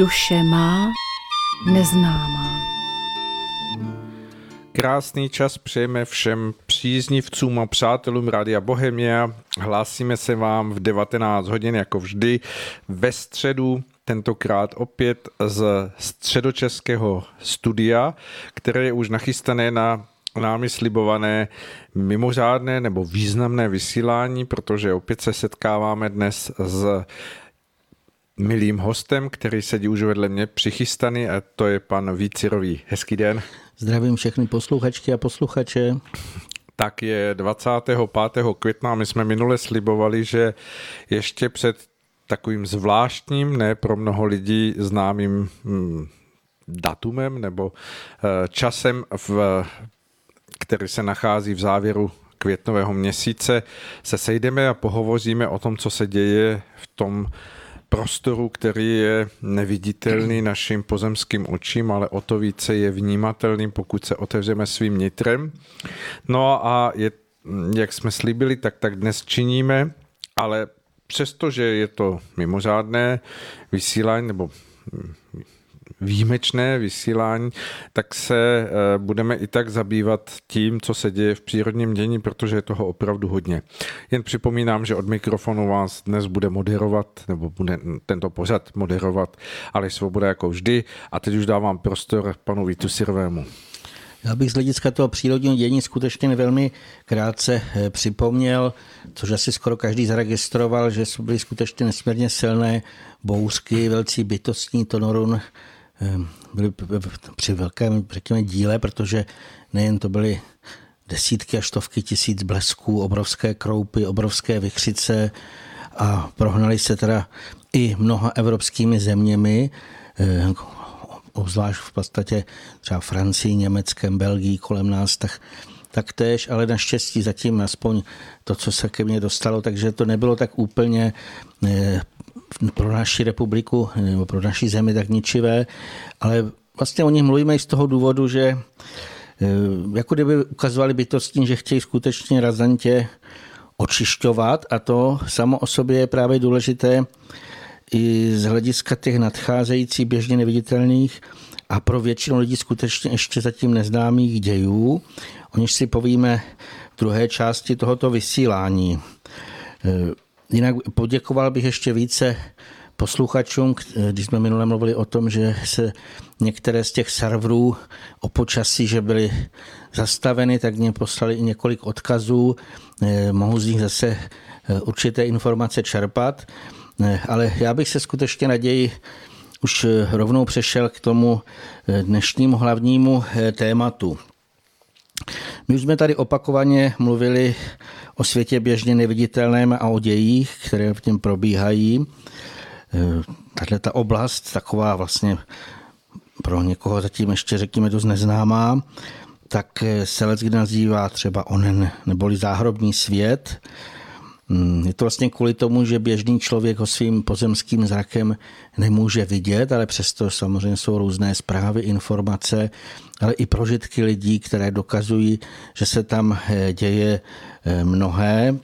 Duše má neznámá. Krásný čas přejeme všem příznivcům a přátelům Rádia Bohemia. Hlásíme se vám v 19 hodin jako vždy ve středu, tentokrát opět z středočeského studia, které je už nachystané na námi slibované mimořádné nebo významné vysílání, protože opět se setkáváme dnes s milým hostem, který sedí už vedle mě přichystaný a to je pan Vícirový. Hezký den. Zdravím všechny posluchačky a posluchače. Tak je 25. května a my jsme minule slibovali, že ještě před takovým zvláštním, ne pro mnoho lidí známým hm, datumem nebo eh, časem, v, který se nachází v závěru květnového měsíce, se sejdeme a pohovoříme o tom, co se děje v tom prostoru, který je neviditelný našim pozemským očím, ale o to více je vnímatelný, pokud se otevřeme svým nitrem. No a je, jak jsme slíbili, tak tak dnes činíme, ale přestože je to mimořádné vysílání nebo výjimečné vysílání, tak se eh, budeme i tak zabývat tím, co se děje v přírodním dění, protože je toho opravdu hodně. Jen připomínám, že od mikrofonu vás dnes bude moderovat, nebo bude tento pořad moderovat, ale svoboda jako vždy. A teď už dávám prostor panu Vítu Sirvému. Já bych z hlediska toho přírodního dění skutečně velmi krátce eh, připomněl, což asi skoro každý zaregistroval, že byly skutečně nesmírně silné bouřky, velcí bytostní tonorun byli při velkém, řekněme, díle, protože nejen to byly desítky a stovky tisíc blesků, obrovské kroupy, obrovské vychřice a prohnali se teda i mnoha evropskými zeměmi, ehm, obzvlášť v podstatě třeba Francii, Německem, Belgii kolem nás, tak taktéž, ale naštěstí zatím aspoň to, co se ke mně dostalo, takže to nebylo tak úplně eh, pro naši republiku nebo pro naši zemi tak ničivé, ale vlastně o nich mluvíme i z toho důvodu, že eh, jako kdyby ukazovali bytostní, že chtějí skutečně razantě očišťovat a to samo o sobě je právě důležité i z hlediska těch nadcházejících běžně neviditelných a pro většinu lidí skutečně ještě zatím neznámých dějů, o nich si povíme v druhé části tohoto vysílání. Jinak poděkoval bych ještě více posluchačům, když jsme minule mluvili o tom, že se některé z těch serverů o počasí, že byly zastaveny, tak mě poslali i několik odkazů. Eh, mohu z nich zase eh, určité informace čerpat, eh, ale já bych se skutečně naději už rovnou přešel k tomu dnešnímu hlavnímu tématu. My už jsme tady opakovaně mluvili o světě běžně neviditelném a o dějích, které v něm probíhají. E, tahle ta oblast, taková vlastně pro někoho zatím ještě řekněme dost neznámá, tak se let nazývá třeba onen neboli záhrobní svět. Mm, je to vlastně kvůli tomu, že běžný člověk ho svým pozemským zrakem nemůže vidět, ale přesto samozřejmě jsou různé zprávy, informace, ale i prožitky lidí, které dokazují, že se tam eh, děje eh, mnohé.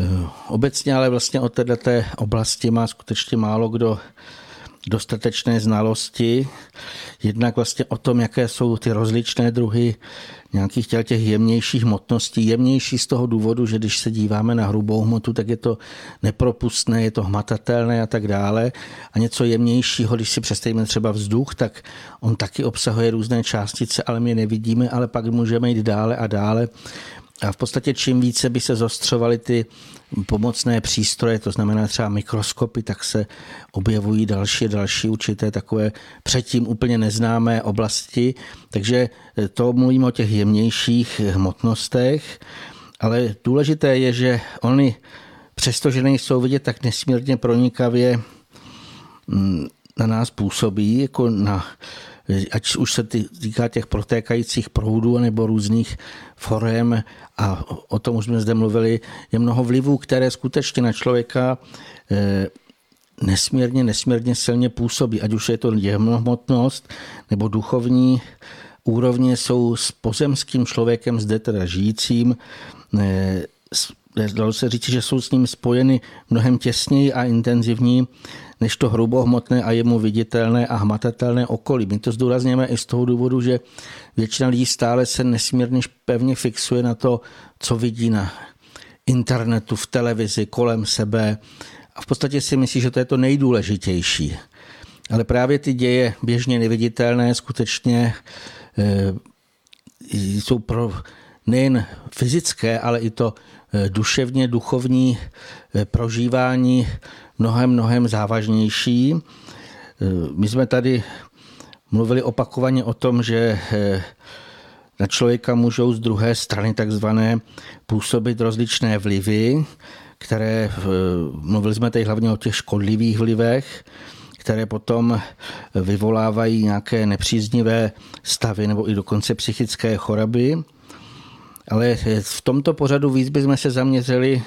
Eh, obecně ale vlastně o této oblasti má skutečně málo kdo dostatečné znalosti, jednak vlastně o tom, jaké jsou ty rozličné druhy nějakých těch jemnějších hmotností. Jemnější z toho důvodu, že když se díváme na hrubou hmotu, tak je to nepropustné, je to hmatatelné a tak dále. A něco jemnějšího, když si představíme třeba vzduch, tak on taky obsahuje různé částice, ale my je nevidíme, ale pak můžeme jít dále a dále. A v podstatě čím více by se zostřovaly ty pomocné přístroje, to znamená třeba mikroskopy, tak se objevují další další určité takové předtím úplně neznámé oblasti. Takže to mluvíme o těch jemnějších hmotnostech, ale důležité je, že oni přestože nejsou vidět tak nesmírně pronikavě mm, na nás působí, jako na ať už se týká těch protékajících proudů nebo různých forem a o tom už jsme zde mluvili, je mnoho vlivů, které skutečně na člověka eh, nesmírně, nesmírně silně působí, ať už je to jemnohmotnost nebo duchovní úrovně jsou s pozemským člověkem zde teda žijícím eh, dalo se říct, že jsou s ním spojeny mnohem těsněji a intenzivní než to hrubohmotné a jemu viditelné a hmatatelné okolí. My to zdůrazněme i z toho důvodu, že většina lidí stále se nesmírně pevně fixuje na to, co vidí na internetu, v televizi, kolem sebe a v podstatě si myslí, že to je to nejdůležitější. Ale právě ty děje běžně neviditelné skutečně e, jsou pro nejen fyzické, ale i to eh, duševně duchovní eh, prožívání mnohem, mnohem závažnější. My jsme tady mluvili opakovaně o tom, že na člověka můžou z druhé strany takzvané působit rozličné vlivy, které, mluvili jsme tady hlavně o těch škodlivých vlivech, které potom vyvolávají nějaké nepříznivé stavy nebo i dokonce psychické choroby. Ale v tomto pořadu výzby jsme se zaměřili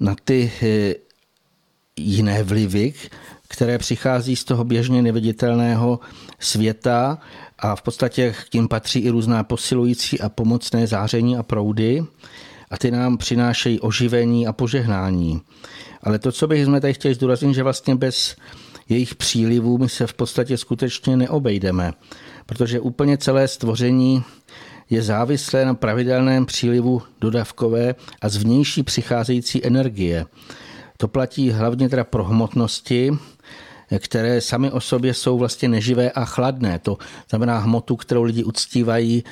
na ty jiné vlivy, které přichází z toho běžně neviditelného světa a v podstatě k tím patří i různá posilující a pomocné záření a proudy a ty nám přinášejí oživení a požehnání. Ale to, co bych jsme tady chtěli zdůraznit, že vlastně bez jejich přílivů my se v podstatě skutečně neobejdeme, protože úplně celé stvoření je závislé na pravidelném přílivu dodavkové a zvnější přicházející energie. To platí hlavně teda pro hmotnosti, které sami o sobě jsou vlastně neživé a chladné. To znamená hmotu, kterou lidi uctívají,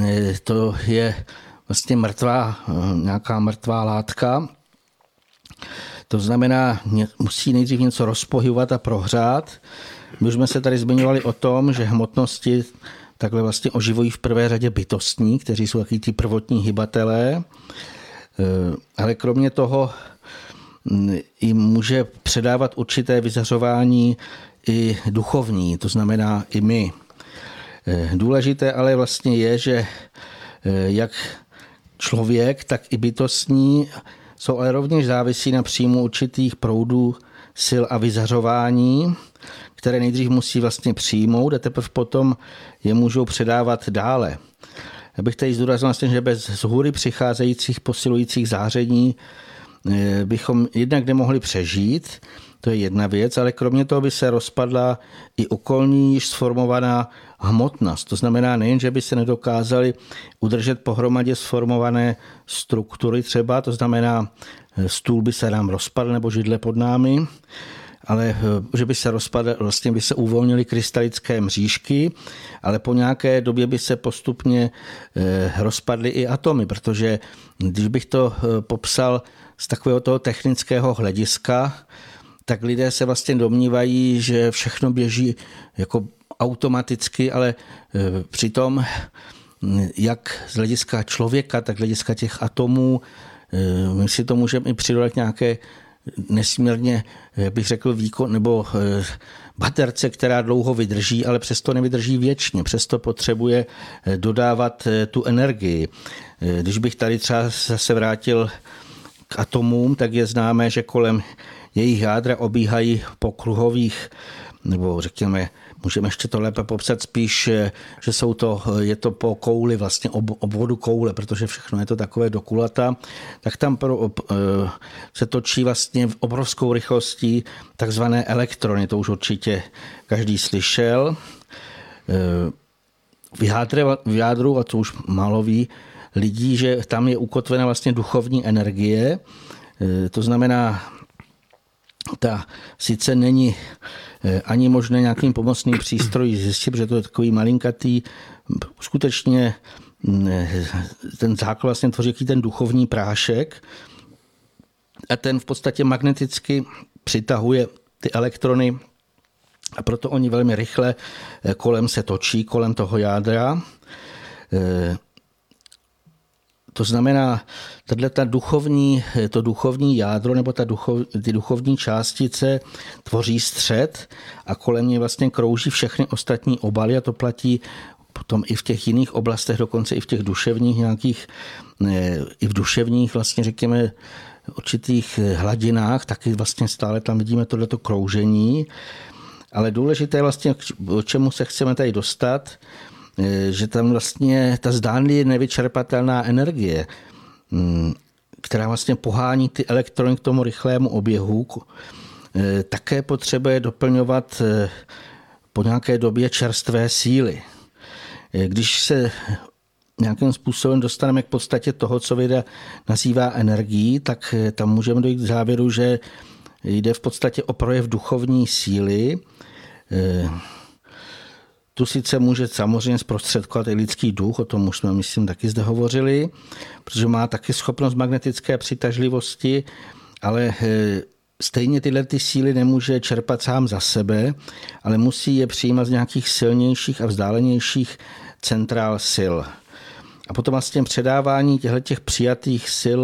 eh, to je vlastně mrtvá, eh, nějaká mrtvá látka. To znamená, musí nejdřív něco rozpohybovat a prohřát. My už jsme se tady zmiňovali o tom, že hmotnosti takhle vlastně oživují v prvé řadě bytostní, kteří jsou takový ty prvotní hybatelé. E, ale kromě toho i může předávat určité vyzařování i duchovní, to znamená i my. E, důležité ale vlastně je, že e, jak člověk, tak i bytostní jsou ale rovněž závisí na příjmu určitých proudů sil a vyzařování, které nejdřív musí vlastně přijmout a teprve potom je můžou předávat dále. Já bych tady zdůraznil vlastně, že bez z hůry přicházejících posilujících záření eh, bychom jednak nemohli přežít, to je jedna věc, ale kromě toho by se rozpadla i okolní již sformovaná hmotnost. To znamená nejen, že by se nedokázali udržet pohromadě sformované struktury třeba, to znamená stůl by se nám rozpadl nebo židle pod námi, ale eh, že by se rozpadl, vlastně by se uvolnily krystalické mřížky, ale po nějaké době by se postupně eh, rozpadly i atomy, protože když bych to eh, popsal z takového toho technického hlediska, tak lidé se vlastně domnívají, že všechno běží jako automaticky, ale přitom jak z hlediska člověka, tak z hlediska těch atomů, my si to můžeme i přidodat nějaké nesmírně, jak bych řekl, výkon, nebo eh, baterce, která dlouho vydrží, ale přesto nevydrží věčně, přesto potřebuje dodávat tu energii. Když bych tady třeba zase vrátil k atomům, tak je známé, že kolem jejich jádra obíhají po kruhových nebo řekněme můžeme ještě to lépe popsat spíš, že jsou to, je to po kouli, vlastně ob, obvodu koule, protože všechno je to takové dokulata, tak tam pro, eh, se točí vlastně v obrovskou rychlostí takzvané elektrony, to už určitě každý slyšel. Eh, v, jádre, v jádru, a to už málo ví, lidí, že tam je ukotvena vlastně duchovní energie, eh, to znamená, ta sice není Eh, ani možné nějakým pomocným přístroji zjistit, protože to je takový malinkatý, skutečně eh, ten základ vlastně tvoří ten duchovní prášek a ten v podstatě magneticky přitahuje ty elektrony a proto oni velmi rychle kolem se točí, kolem toho jádra. To znamená, tato ta duchovní, to duchovní jádro nebo ta duchov, ty duchovní částice tvoří střed a kolem něj vlastně krouží všechny ostatní obaly a to platí potom i v těch jiných oblastech, dokonce i v těch duševních nějakých, i v duševních vlastně řekněme určitých hladinách, taky vlastně stále tam vidíme tohleto kroužení. Ale důležité vlastně, k čemu se chceme tady dostat, že tam vlastně ta zdánlivě nevyčerpatelná energie, mm, která vlastně pohání ty elektrony k tomu rychlému oběhu, eh, také potřebuje doplňovat po nějaké době čerstvé síly. Když se nějakým způsobem dostaneme k podstatě toho, co věda nazývá energií, tak tam můžeme dojít k závěru, že jde v podstatě o projev duchovní síly, tu sice může samozřejmě zprostředkovat i lidský duch, o tom už jsme, myslím, taky zde hovořili, protože má taky schopnost magnetické přitažlivosti, ale eh, stejně tyhle ty síly nemůže čerpat sám za sebe, ale musí je přijímat z nějakých silnějších a vzdálenějších centrál sil. A potom vlastně předávání těchto přijatých sil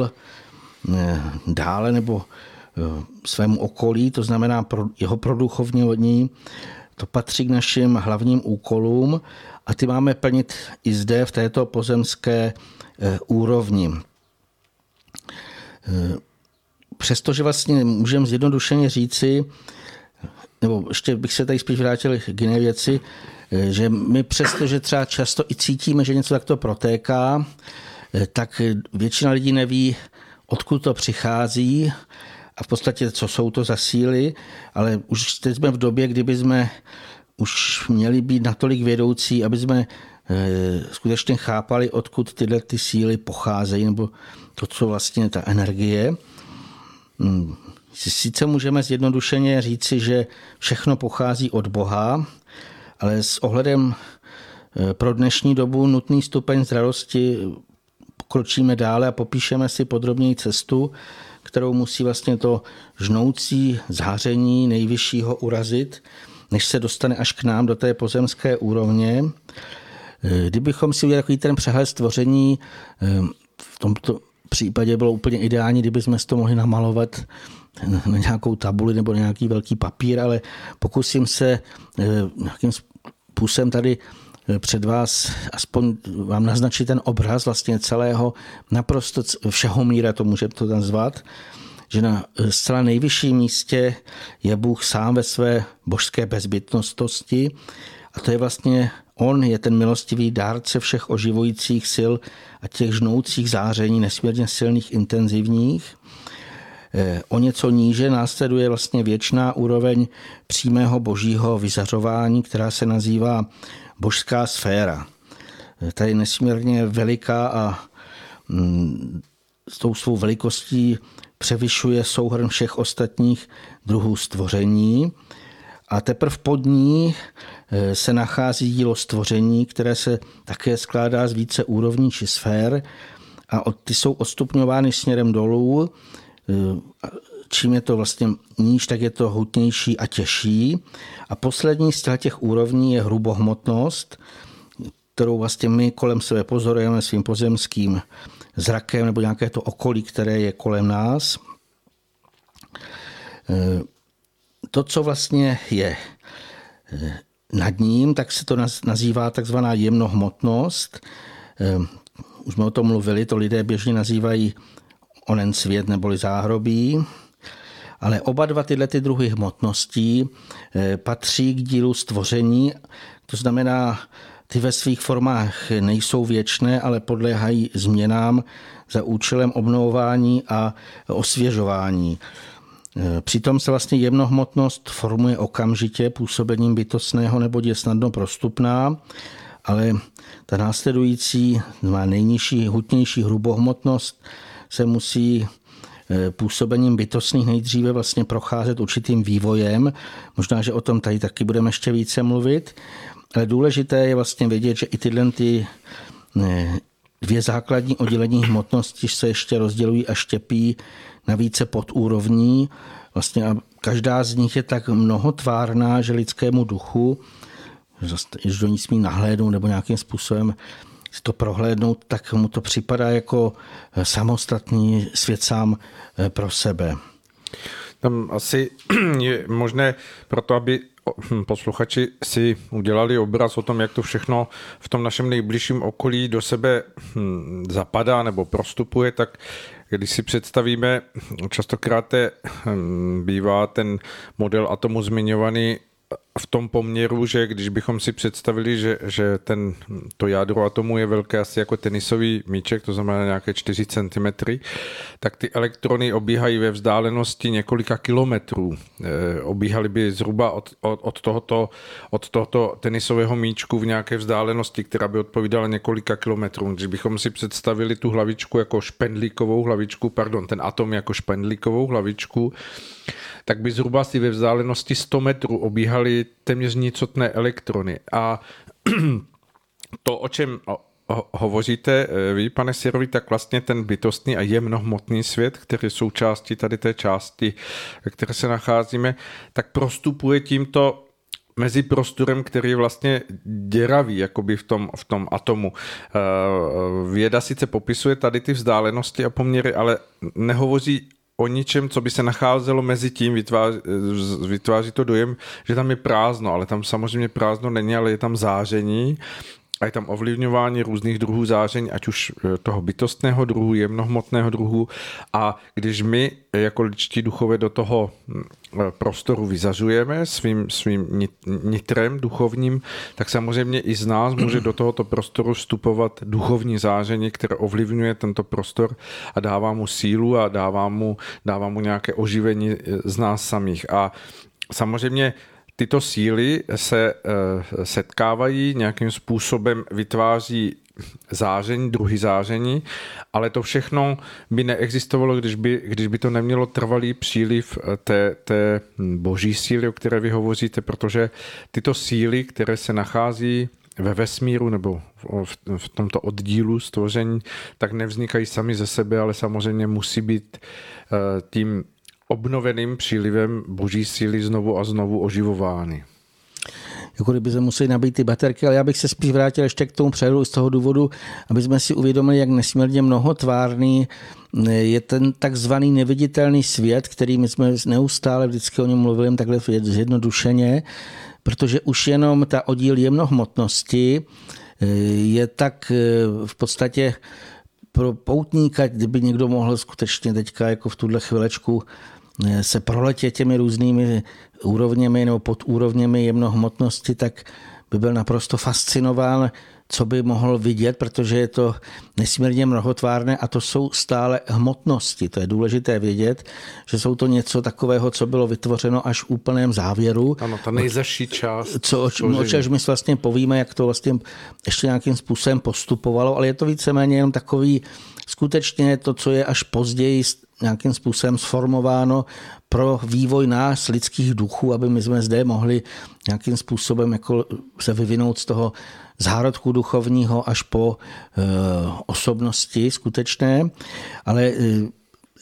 eh, dále nebo eh, svému okolí, to znamená pro jeho produchovní to patří k našim hlavním úkolům a ty máme plnit i zde v této pozemské eh, úrovni. Eh, přestože vlastně můžeme zjednodušeně říci, nebo ještě bych se tady spíš vrátil k jiné věci, eh, že my přesto, že třeba často i cítíme, že něco takto protéká, tak většina lidí neví, odkud to přichází a v podstatě, co jsou to za síly, ale už teď jsme v době, kdyby jsme už měli být natolik vědoucí, aby jsme eh, skutečně chápali, odkud tyhle ty síly pocházejí, nebo to, co vlastně ta energie. Hmm. Sice můžeme zjednodušeně říci, že všechno pochází od Boha, ale s ohledem eh, pro dnešní dobu nutný stupeň zralosti pokročíme dále a popíšeme si podrobněji cestu, kterou musí vlastně to žnoucí záření nejvyššího urazit, než se dostane až k nám do té pozemské úrovně. Kdybychom si udělali takový ten přehled stvoření, v tomto případě bylo úplně ideální, kdyby jsme to mohli namalovat na nějakou tabuli nebo na nějaký velký papír, ale pokusím se eh, nějakým způsobem tady před vás aspoň vám naznačit ten obraz vlastně celého naprosto všeho míra, to můžeme to nazvat, že na eh, zcela nejvyšším místě je Bůh sám ve své božské bezbytnosti a to je vlastně On je ten milostivý dárce všech oživujících sil a těch žnoucích záření nesmírně silných, intenzivních. Eh, o něco níže následuje vlastně věčná úroveň přímého božího vyzařování, která se nazývá božská sféra. Ta je nesmírně veliká a mm, s tou svou velikostí převyšuje souhrn všech ostatních druhů stvoření. A teprve pod ní eh, se nachází dílo stvoření, které se také skládá z více úrovní či sfér a ty jsou odstupňovány směrem dolů. Čím je to vlastně níž, tak je to hutnější a těžší. A poslední z těch úrovní je hrubohmotnost, kterou vlastně my kolem sebe pozorujeme svým pozemským zrakem nebo nějaké to okolí, které je kolem nás. E, to, co vlastně je e, nad ním, tak se to nazývá takzvaná jemnohmotnost. E, už jsme o tom mluvili, to lidé běžně nazývají onen svět neboli záhrobí. Ale oba dva tyhle ty druhy hmotností patří k dílu stvoření, to znamená, ty ve svých formách nejsou věčné, ale podléhají změnám za účelem obnovování a osvěžování. Přitom se vlastně jemnohmotnost formuje okamžitě působením bytostného nebo je snadno prostupná, ale ta následující, nejnižší, hutnější hrubohmotnost se musí eh, působením bytostných nejdříve vlastně procházet určitým vývojem. Možná, že o tom tady taky budeme ještě více mluvit. Ale důležité je vlastně vědět, že i tyhle ty dvě základní oddělení hmotnosti se ještě rozdělují a štěpí na více podúrovní. Vlastně a každá z nich je tak mnohotvárná, že lidskému duchu, když do ní smí nahlédnout nebo nějakým způsobem to prohlédnout, tak mu to připadá jako samostatný svět sám eh, pro sebe. Tam asi je možné proto, aby Hm, posluchači si udělali obraz o tom, jak to všechno v tom našem nejbližším okolí do sebe hm, zapadá nebo prostupuje, tak když si představíme, častokrát hm, bývá ten model atomu zmiňovaný v tom poměru, že když bychom si představili, že, že ten, to jádro atomu je velké asi jako tenisový míček, to znamená nějaké 4 cm, tak ty elektrony obíhají ve vzdálenosti několika kilometrů. E, obíhaly by zhruba od, od, od, tohoto, od tohoto tenisového míčku v nějaké vzdálenosti, která by odpovídala několika kilometrů. Když bychom si představili tu hlavičku jako špendlíkovou hlavičku, pardon, ten atom jako špendlíkovou hlavičku, tak by zhruba si ve vzdálenosti 100 metrů obíhaly téměř nicotné elektrony. A to, o čem hovoříte eh, vy, pane Sirovi, tak vlastně ten bytostný a jemnohmotný svět, který je součástí tady té části, ve které se nacházíme, tak prostupuje tímto mezi prostorem, který je vlastně děravý, jakoby v tom, v tom atomu. Eh, věda sice popisuje tady ty vzdálenosti a poměry, ale nehovoří o ničem, co by se nacházelo mezi tím, vytváří, vytváří to dojem, že tam je prázdno, ale tam samozřejmě prázdno není, ale je tam záření a je tam ovlivňování různých druhů záření, ať už e, toho bytostného druhu, jemnohmotného druhu a když my jako ličtí duchové do toho e, prostoru vyzařujeme svým, svým nitrem duchovním, tak samozřejmě i z nás může do tohoto prostoru vstupovat duchovní záření, které ovlivňuje tento prostor a dává mu sílu a dává mu, dává mu nějaké oživení z nás samých. A samozřejmě tyto síly se eh, setkávají, nějakým způsobem vytváří záření, druhý záření, ale to všechno by neexistovalo, když by, když by to nemělo trvalý příliv eh, té, té boží síly, o které vy hovoříte, protože tyto síly, které se nachází ve vesmíru nebo v, v tomto oddílu stvoření, tak nevznikají sami ze sebe, ale samozřejmě musí být eh, tím obnoveným přílivem boží síly znovu a znovu oživovány. Jako kdyby se museli nabít ty baterky, ale já bych se spíš vrátil ještě k tomu přehodu z toho důvodu, aby jsme si uvědomili, jak nesmírně mnohotvárný je ten takzvaný neviditelný svět, který my jsme neustále vždycky o něm mluvili takhle zjednodušeně, protože už jenom ta oddíl jemnohmotnosti eh, je tak eh, v podstatě pro poutníka, kdyby někdo mohl skutečně teďka jako v tuhle chvilečku se proletět těmi různými úrovněmi nebo podúrovněmi jemnohmotnosti, tak by byl naprosto fascinován, co by mohl vidět, protože je to nesmírně mnohotvárné a to jsou stále hmotnosti. To je důležité vědět, že jsou to něco takového, co bylo vytvořeno až v úplném závěru. Ano, ta nejzaší část. Co, o, o čem my vlastně povíme, jak to vlastně ještě nějakým způsobem postupovalo, ale je to víceméně jenom takový skutečně to, co je až později nějakým způsobem sformováno pro vývoj nás, lidských duchů, aby my jsme zde mohli nějakým způsobem jako se vyvinout z toho zárodku duchovního až po e, osobnosti skutečné. Ale e,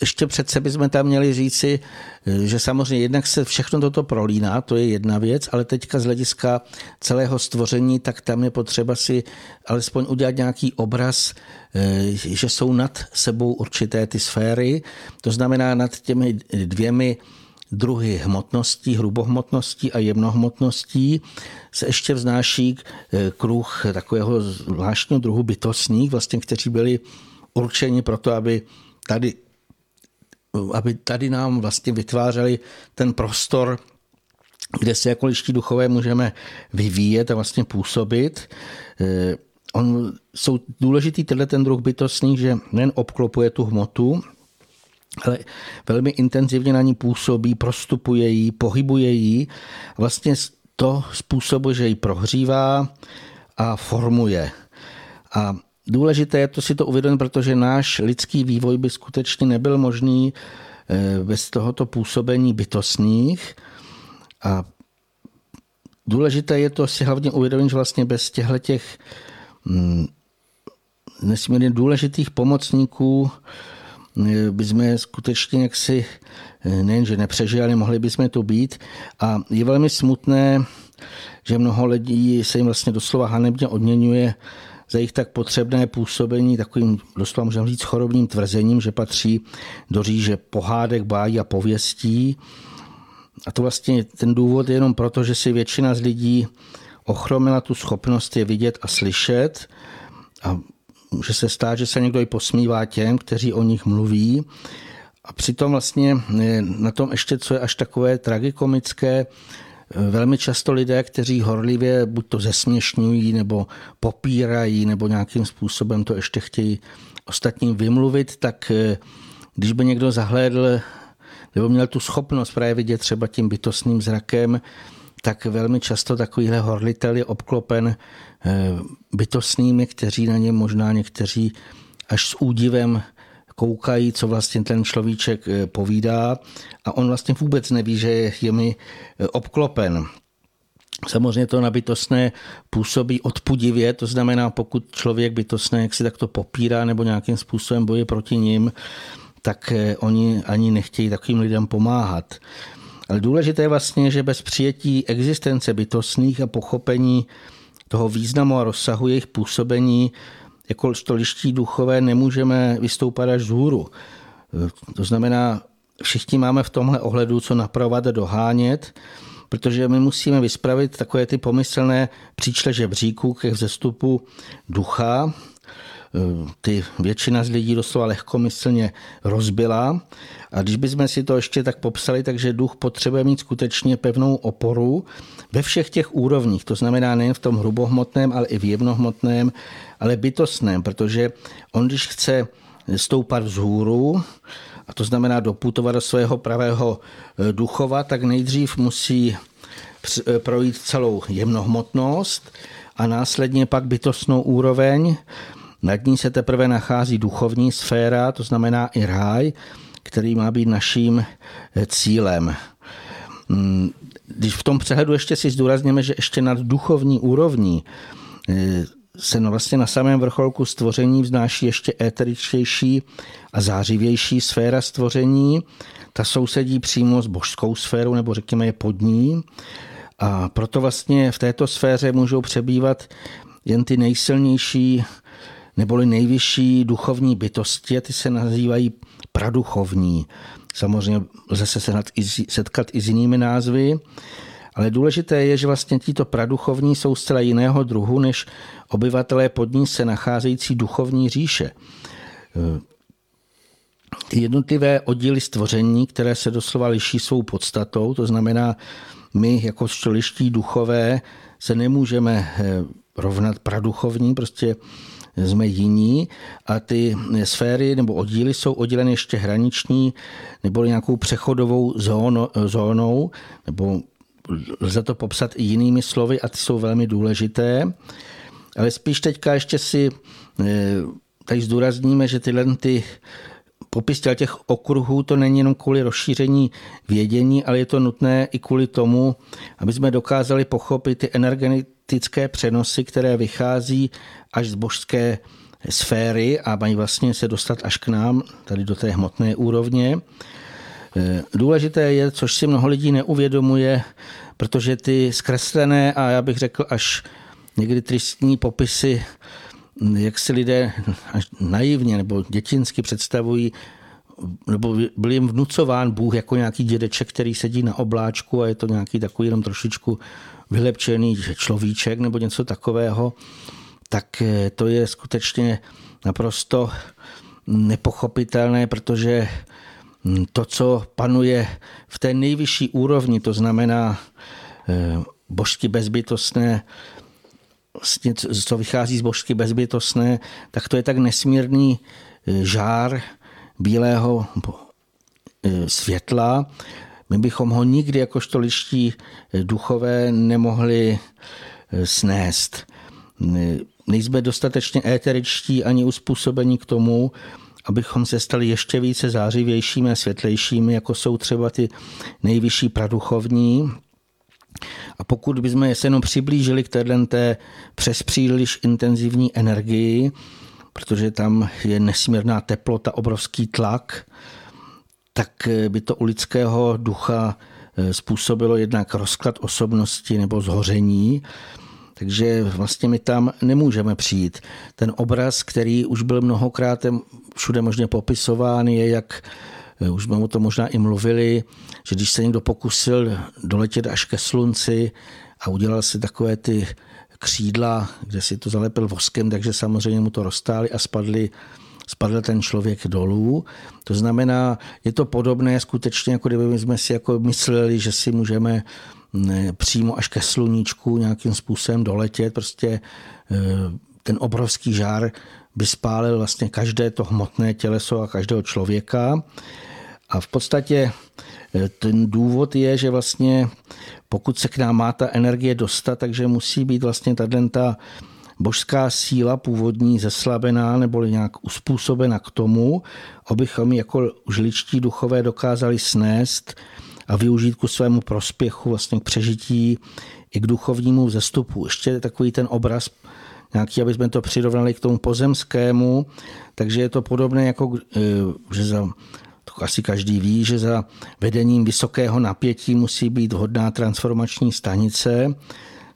ještě přece bychom tam měli říci, eh, že samozřejmě jednak se všechno toto prolíná, to je jedna věc, ale teďka z hlediska celého stvoření, tak tam je potřeba si alespoň udělat nějaký obraz, eh, že jsou nad sebou určité ty sféry, to znamená nad těmi dvěmi druhy hmotností, hrubohmotností a jemnohmotností se ještě vznáší eh, kruh takového zvláštního druhu bytostních, vlastně, kteří byli určeni pro to, aby tady aby tady nám vlastně vytvářeli ten prostor, kde se jako liští duchové můžeme vyvíjet a vlastně působit. Eh, on, jsou důležitý tenhle ten druh bytostný, že nejen obklopuje tu hmotu, ale velmi intenzivně na ní působí, prostupuje ji, pohybuje ji. Vlastně to způsobuje, že ji prohřívá a formuje. A Důležité je to si to uvědomit, protože náš lidský vývoj by skutečně nebyl možný eh, bez tohoto působení bytostných. A důležité je to si hlavně uvědomit, že vlastně bez těchto těch mm, nesmírně důležitých pomocníků eh, by jsme skutečně jaksi eh, nejenže nepřežili, ale mohli bychom to být. A je velmi smutné, že mnoho lidí se jim vlastně doslova hanebně odměňuje za jejich tak potřebné působení takovým, doslova můžeme říct, chorobným tvrzením, že patří do říže pohádek, bájí a pověstí. A to vlastně ten důvod je jenom proto, že si většina z lidí ochromila tu schopnost je vidět a slyšet a může se stát, že se někdo i posmívá těm, kteří o nich mluví. A přitom vlastně na tom ještě, co je až takové tragikomické, velmi často lidé, kteří horlivě buď to zesměšňují, nebo popírají, nebo nějakým způsobem to ještě chtějí ostatním vymluvit, tak eh, když by někdo zahlédl nebo měl tu schopnost právě vidět třeba tím bytostným zrakem, tak velmi často takovýhle horlitel je obklopen eh, bytostnými, kteří na ně možná někteří až s údivem koukají, co vlastně ten človíček eh, povídá a on vlastně vůbec neví, že je jimi eh, obklopen. Samozřejmě to na bytostné působí odpudivě, to znamená, pokud člověk bytostné jak si takto popírá nebo nějakým způsobem boje proti ním, tak oni ani nechtějí takovým lidem pomáhat. Ale důležité je vlastně, že bez přijetí existence bytostných a pochopení toho významu a rozsahu jejich působení jako stoliští duchové nemůžeme vystoupat až z hůru. To znamená, všichni máme v tomhle ohledu co napravovat a dohánět, protože my musíme vyspravit takové ty pomyslné příčle žebříku ke vzestupu ducha, ty většina z lidí doslova lehkomyslně rozbila. A když bychom si to ještě tak popsali, takže duch potřebuje mít skutečně pevnou oporu ve všech těch úrovních. To znamená nejen v tom hrubohmotném, ale i v jemnohmotném, ale bytostném, protože on, když chce stoupat vzhůru, a to znamená doputovat do svého pravého eh, duchova, tak nejdřív musí eh, projít celou jemnohmotnost a následně pak bytostnou úroveň, nad ní se teprve nachází duchovní sféra, to znamená i ráj, který má být naším eh, cílem. Hmm, když v tom přehledu ještě si zdůrazněme, že ještě nad duchovní úrovní eh, se vlastně na samém vrcholku stvoření vznáší ještě éteričtější a zářivější sféra stvoření. Ta sousedí přímo s božskou sférou, nebo řekněme je pod ní. A proto vlastně v této sféře můžou přebývat jen ty nejsilnější neboli nejvyšší duchovní bytosti, a ty se nazývají praduchovní. Samozřejmě lze se setkat i s jinými názvy, ale důležité je, že vlastně tito praduchovní jsou zcela jiného druhu než obyvatelé pod ní se nacházející duchovní říše. Ty jednotlivé oddíly stvoření, které se doslova liší svou podstatou, to znamená, my jako štěliští duchové se nemůžeme eh, rovnat praduchovní, prostě jsme jiní a ty sféry nebo oddíly jsou odděleny ještě hraniční nebo nějakou přechodovou zóno, zónou, nebo lze to popsat i jinými slovy a ty jsou velmi důležité. Ale spíš teďka ještě si eh, tady zdůrazníme, že tyhle ty popis těch okruhů to není jenom kvůli rozšíření vědění, ale je to nutné i kvůli tomu, aby jsme dokázali pochopit ty energetické přenosy, které vychází až z božské sféry a mají vlastně se dostat až k nám, tady do té hmotné úrovně. E, důležité je, což si mnoho lidí neuvědomuje, protože ty zkreslené a já bych řekl až někdy tristní popisy, jak si lidé až naivně nebo dětinsky představují, nebo byl jim vnucován Bůh jako nějaký dědeček, který sedí na obláčku a je to nějaký takový jenom trošičku vylepčený človíček nebo něco takového tak eh, to je skutečně naprosto nepochopitelné, protože hm, to, co panuje v té nejvyšší úrovni, to znamená eh, božsky bezbytostné, co vychází z božsky bezbytostné, tak to je tak nesmírný eh, žár bílého světla. My bychom ho nikdy jakožto liští duchové nemohli snést nejsme dostatečně éteričtí ani uspůsobení k tomu, abychom se stali ještě více zářivějšími a světlejšími, jako jsou třeba ty nejvyšší praduchovní. A pokud bychom se jenom přiblížili k téhle té přes příliš intenzivní energii, protože tam je nesmírná teplota, obrovský tlak, tak by to u lidského ducha eh, způsobilo jednak rozklad osobnosti nebo zhoření. Takže vlastně my tam nemůžeme přijít. Ten obraz, který už byl mnohokrát všude možně popisován, je jak eh, už jsme o tom možná i mluvili, že když se někdo pokusil doletět až ke slunci a udělal si takové ty křídla, kde si to zalepil voskem, takže samozřejmě mu to roztáli a spadli spadl ten člověk dolů. To znamená, je to podobné skutečně, jako kdyby jsme si jako mysleli, že si můžeme přímo až ke sluníčku nějakým způsobem doletět. Prostě ten obrovský žár by spálil vlastně každé to hmotné těleso a každého člověka. A v podstatě ten důvod je, že vlastně pokud se k nám má ta energie dostat, takže musí být vlastně tato ta božská síla původní zeslabená nebo nějak uspůsobena k tomu, abychom jako žličtí duchové dokázali snést a využít ku svému prospěchu, vlastně k přežití i k duchovnímu zestupu. Ještě takový ten obraz nějaký, aby jsme to přirovnali k tomu pozemskému, takže je to podobné jako, eh, že za to asi každý ví, že za vedením vysokého napětí musí být vhodná transformační stanice,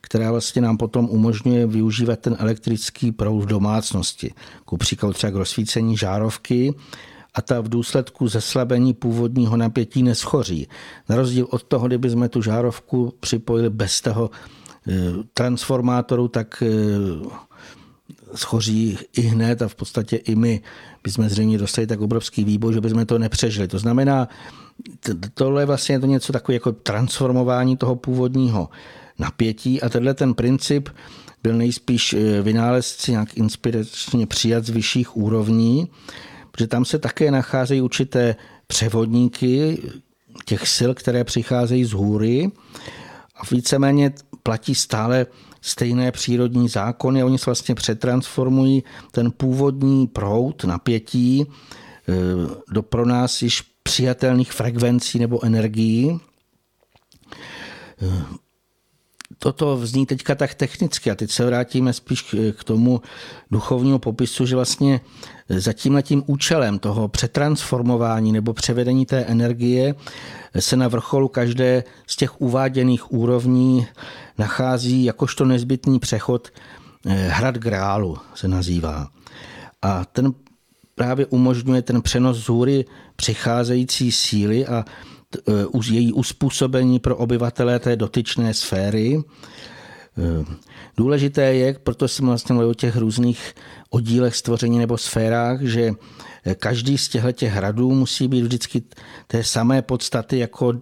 která vlastně nám potom umožňuje využívat ten elektrický proud v domácnosti. Ku příkladu třeba k rozsvícení žárovky a ta v důsledku zeslabení původního napětí neschoří. Na rozdíl od toho, kdyby jsme tu žárovku připojili bez toho eh, transformátoru, tak eh, schoří i hned a v podstatě i my bychom zřejmě dostali tak obrovský výboj, že bychom to nepřežili. To znamená, tohle je vlastně to něco takové jako transformování toho původního napětí. A tenhle ten princip byl nejspíš eh, vynálezci nějak inspiračně přijat z vyšších úrovní, protože tam se také nacházejí určité převodníky těch sil, které přicházejí z hůry. A víceméně platí stále stejné přírodní zákony. A oni se vlastně přetransformují ten původní proud napětí eh, do pro nás již přijatelných frekvencí nebo energií. Toto vzní teďka tak technicky a teď se vrátíme spíš k tomu duchovnímu popisu, že vlastně za tímhletím účelem toho přetransformování nebo převedení té energie se na vrcholu každé z těch uváděných úrovní nachází jakožto nezbytný přechod eh, Hrad Grálu se nazývá. A ten právě umožňuje ten přenos z hůry přicházející síly a její uspůsobení pro obyvatele té dotyčné sféry. Eh, důležité je, proto jsem vlastně mluvil o těch různých oddílech stvoření nebo sférách, že každý z těchto hradů musí být vždycky té samé podstaty jako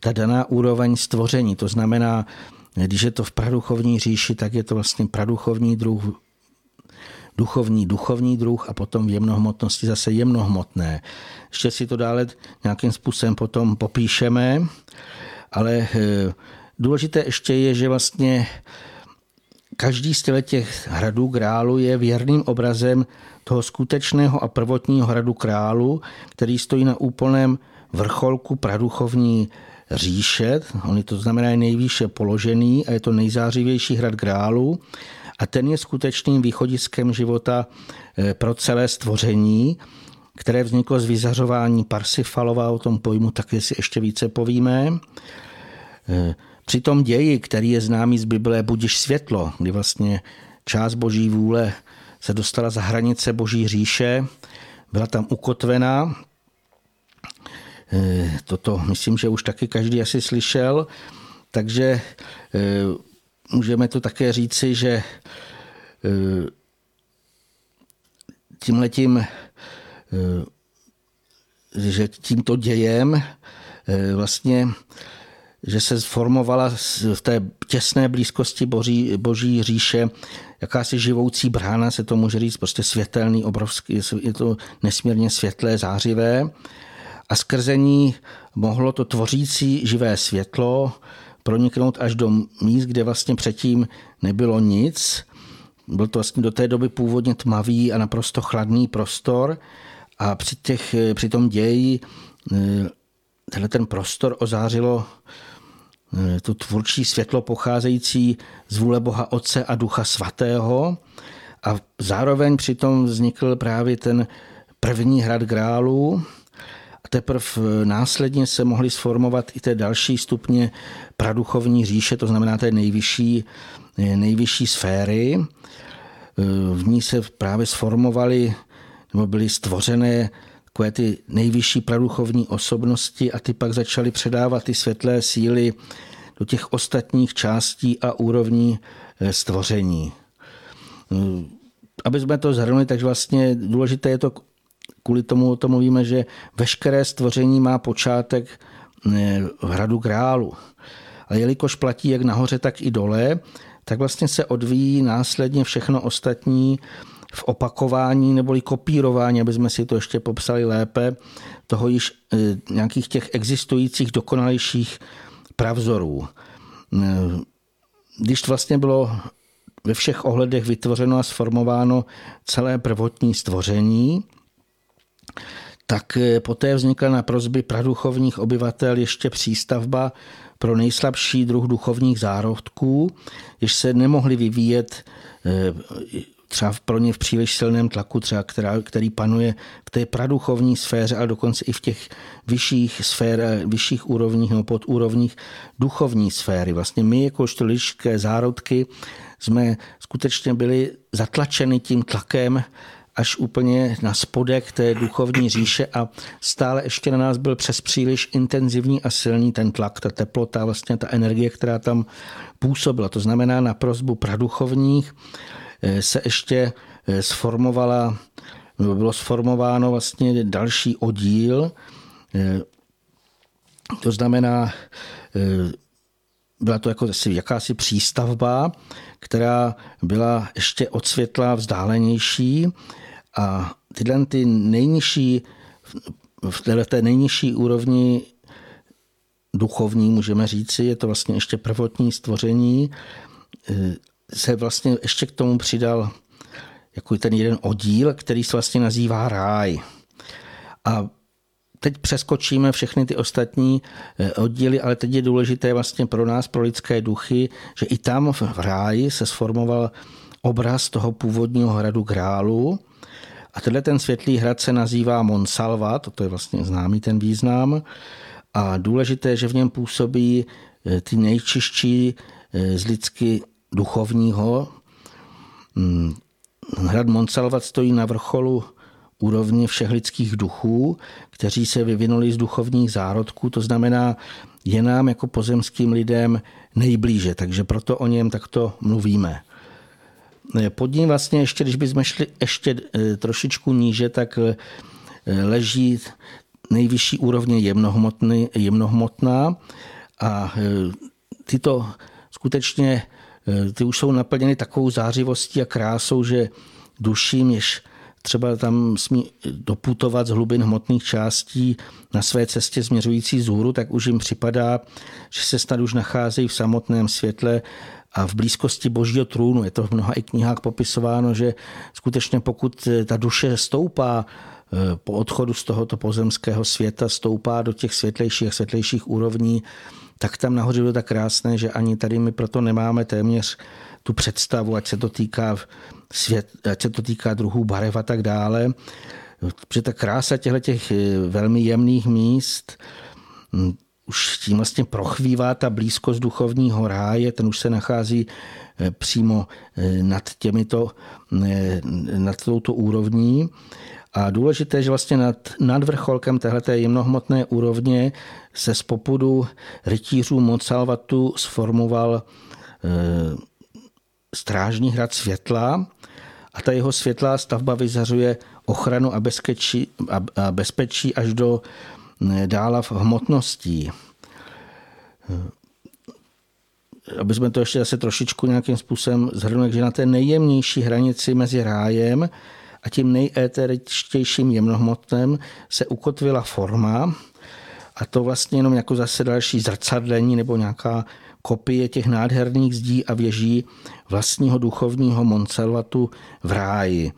ta daná úroveň stvoření. To znamená, když je to v praduchovní říši, tak je to vlastně praduchovní druh, duchovní, duchovní druh a potom v jemnohmotnosti zase jemnohmotné. Ještě si to dále nějakým způsobem potom popíšeme, ale eh, důležité ještě je, že vlastně každý z těch hradů králu je věrným obrazem toho skutečného a prvotního hradu králu, který stojí na úplném vrcholku praduchovní říše, on je to znamená nejvýše položený a je to nejzářivější hrad Grálu a ten je skutečným východiskem života eh, pro celé stvoření, které vzniklo z vyzařování Parsifalova, o tom pojmu taky si ještě více povíme. Eh, při tom ději, který je známý z Bible, Budiš světlo, kdy vlastně část boží vůle se dostala za hranice boží říše, byla tam ukotvená Eh, toto myslím, že už taky každý asi slyšel, takže můžeme to také říci, že eh, tímhletím, že tímto dějem vlastně že se sformovala v té těsné blízkosti boží, boží říše jakási živoucí brána, se to může říct, prostě světelný, obrovský, je to nesmírně světlé, zářivé. A skrze ní mohlo to tvořící živé světlo proniknout až do míst, kde vlastně předtím nebylo nic. Byl to vlastně do té doby původně tmavý a naprosto chladný prostor. A při, těch, při tom ději eh, tenhle ten prostor ozářilo eh, to tvůrčí světlo pocházející z vůle Boha Otce a Ducha Svatého. A zároveň přitom vznikl právě ten první hrad Grálu, teprve eh, následně se mohly sformovat i té další stupně praduchovní říše, to znamená té nejvyšší, eh, nejvyšší sféry. Eh, v ní se právě sformovaly nebo byly stvořené takové ty nejvyšší praduchovní osobnosti a ty pak začaly předávat ty světlé síly do těch ostatních částí a úrovní stvoření. Aby jsme to zhrnuli, tak vlastně důležité je to kvůli tomu to mluvíme, že veškeré stvoření má počátek v hradu Grálu. Ale jelikož platí jak nahoře, tak i dole, tak vlastně se odvíjí následně všechno ostatní v opakování neboli kopírování, aby jsme si to ještě popsali lépe, toho již e, nějakých těch existujících dokonalejších pravzorů. E, když vlastně bylo ve všech ohledech vytvořeno a sformováno celé prvotní stvoření, tak e, poté vznikla na prozby praduchovních obyvatel ještě přístavba pro nejslabší druh duchovních zárodků, jež se nemohly vyvíjet třeba pro ně v příliš silném tlaku, třeba která, který panuje v té praduchovní sféře, ale dokonce i v těch vyšších sfér, vyšších úrovních nebo podúrovních duchovní sféry. Vlastně my, jakožto lidské zárodky, jsme skutečně byli zatlačeni tím tlakem až úplně na spodek té duchovní říše a stále ještě na nás byl přes příliš intenzivní a silný ten tlak, ta teplota, vlastně ta energie, která tam působila. To znamená na prozbu praduchovních Eh, se ještě eh, sformovala, bylo sformováno vlastně další oddíl, eh, to znamená, byla to jako jakási přístavba, která byla ještě od světla vzdálenější a tyhle ty nejnižší, v té nejnižší úrovni duchovní, můžeme říci, je to vlastně ještě prvotní stvoření, se vlastně ještě k tomu přidal jako ten jeden oddíl, který se vlastně nazývá ráj. A teď přeskočíme všechny ty ostatní eh, oddíly, ale teď je důležité vlastně pro nás, pro lidské duchy, že i tam v ráji se sformoval obraz toho původního hradu Grálu. A tenhle ten světlý hrad se nazývá Monsalva, to je vlastně známý ten význam. A důležité, že v něm působí eh, ty nejčistší eh, z lidsky duchovního. Hmm, hrad Montsalvat stojí na vrcholu úrovně všech lidských duchů, kteří se vyvinuli z duchovních zárodků, to znamená, je nám jako pozemským lidem nejblíže, takže proto o něm takto mluvíme. Pod ním vlastně ještě, když bychom šli ještě eh, trošičku níže, tak eh, leží nejvyšší úrovně jemnohmotná. A eh, tyto skutečně Eh, ty už jsou naplněny takovou zářivostí a krásou, že duším, jež třeba tam smí doputovat z hlubin hmotných částí na své cestě změřující zůru, tak už jim připadá, že se snad už nacházejí v samotném světle a v blízkosti božího trůnu. Je to v mnoha i knihách popisováno, že skutečně pokud ta duše stoupá eh, po odchodu z tohoto pozemského světa, stoupá do těch světlejších a světlejších úrovní, tak tam nahoře bylo tak krásné, že ani tady my proto nemáme téměř tu představu, ať se to týká svět, ať se to týká druhů barev a tak dále. Protože ta krása těchto těch eh, velmi jemných míst hm, už tím vlastně prochvívá ta blízkost duchovního ráje, ten už se nachází eh, přímo eh, nad těmito, nad touto úrovní. A důležité, že vlastně nad, nad vrcholkem téhleté jemnohmotné úrovně se z popudu rytířů Monsalvatu sformoval e, strážní hrad světla a ta jeho světlá stavba vyzařuje ochranu a bezpečí, a, a bezpečí až do dála v hmotností. E, aby jsme to ještě zase trošičku nějakým způsobem zhrnuli, že na té nejjemnější hranici mezi rájem a tím nejéteričtějším jemnohmotnem se ukotvila forma a to vlastně jenom jako zase další zrcadlení nebo nějaká kopie těch nádherných zdí a věží vlastního duchovního Monsalvatu v ráji.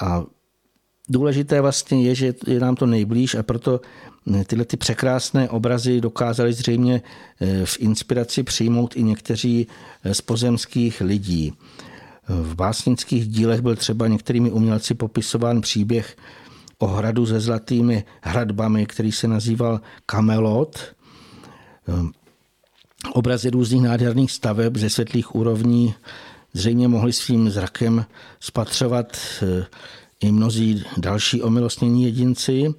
A důležité vlastně je, že je nám to nejblíž a proto tyhle ty překrásné obrazy dokázali zřejmě eh, v inspiraci přijmout i někteří eh, z pozemských lidí. V básnických dílech byl třeba některými umělci popisován příběh o hradu se zlatými hradbami, který se nazýval Kamelot. Obrazy různých nádherných staveb ze světlých úrovní zřejmě mohli svým zrakem spatřovat eh, i mnozí další omilostnění jedinci.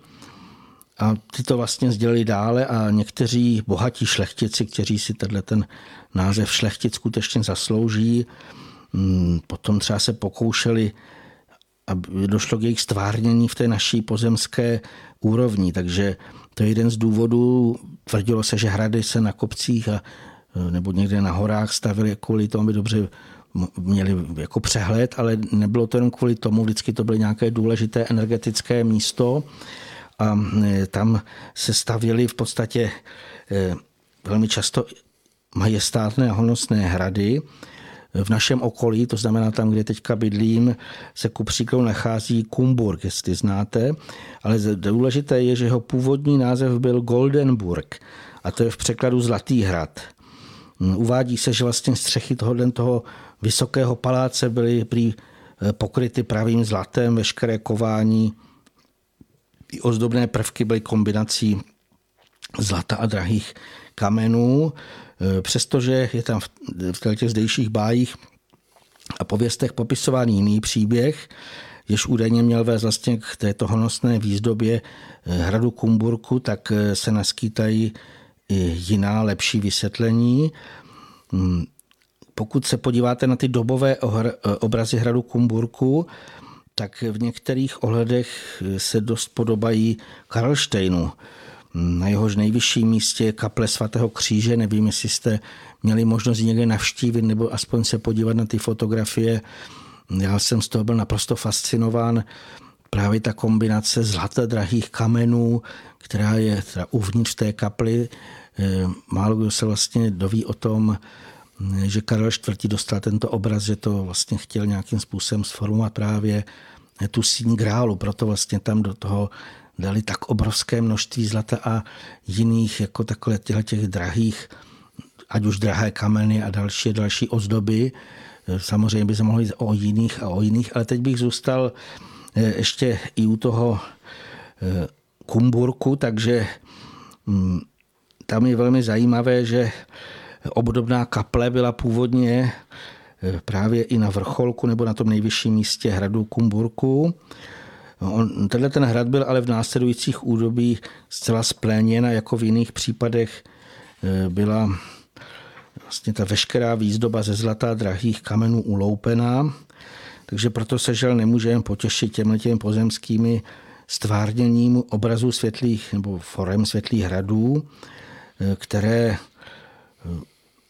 A ty to vlastně sdělili dále a někteří bohatí šlechtici, kteří si tenhle ten název šlechtic skutečně zaslouží, Mm, potom třeba se pokoušeli, aby došlo k jejich stvárnění v té naší pozemské úrovni. Takže to je jeden z důvodů. Tvrdilo se, že hrady se na kopcích a nebo někde na horách stavili kvůli tomu, aby dobře měli jako přehled, ale nebylo to jen kvůli tomu, vždycky to byly nějaké důležité energetické místo a tam se stavěly v podstatě velmi často majestátné a honosné hrady. V našem okolí, to znamená tam, kde teďka bydlím, se ku příkladu nachází Kumburg, jestli znáte, ale důležité je, že jeho původní název byl Goldenburg a to je v překladu Zlatý hrad. Uvádí se, že vlastně střechy tohohle toho vysokého paláce byly prý eh, pokryty pravým zlatem, veškeré kování i ozdobné prvky byly kombinací zlata a drahých kamenů. Eh, přestože je tam v těch zdejších bájích a pověstech popisovaný jiný příběh, jež údajně měl vést vlastně k této honosné výzdobě eh, hradu Kumburku, tak eh, se naskýtají i jiná lepší vysvětlení. Hmm, pokud se podíváte na ty dobové obrazy hradu Kumburku, tak v některých ohledech se dost podobají Karlštejnu na jehož nejvyšším místě je kaple svatého kříže. Nevím, jestli jste měli možnost někde navštívit nebo aspoň se podívat na ty fotografie. Já jsem z toho byl naprosto fascinován. Právě ta kombinace zlata drahých kamenů, která je teda uvnitř té kaply. Eh, málo kdo se vlastně doví o tom, že Karel IV. dostal tento obraz, že to vlastně chtěl nějakým způsobem sformovat právě tu síň grálu, proto vlastně tam do toho dali tak obrovské množství zlata a jiných jako takhle těch drahých, ať už drahé kameny a další další ozdoby. Samozřejmě by se mohli o jiných a o jiných, ale teď bych zůstal eh, ještě i u toho eh, Kumburku, takže mm, tam je velmi zajímavé, že obdobná kaple byla původně právě i na vrcholku nebo na tom nejvyšším místě hradu Kumburku. On, tenhle ten hrad byl ale v následujících údobích zcela spléněn a jako v jiných případech e, byla vlastně ta veškerá výzdoba ze zlata drahých kamenů uloupená. Takže proto se žel nemůžeme potěšit těmhle těmi pozemskými stvárněním obrazů světlých nebo forem světlých hradů, e, které, e,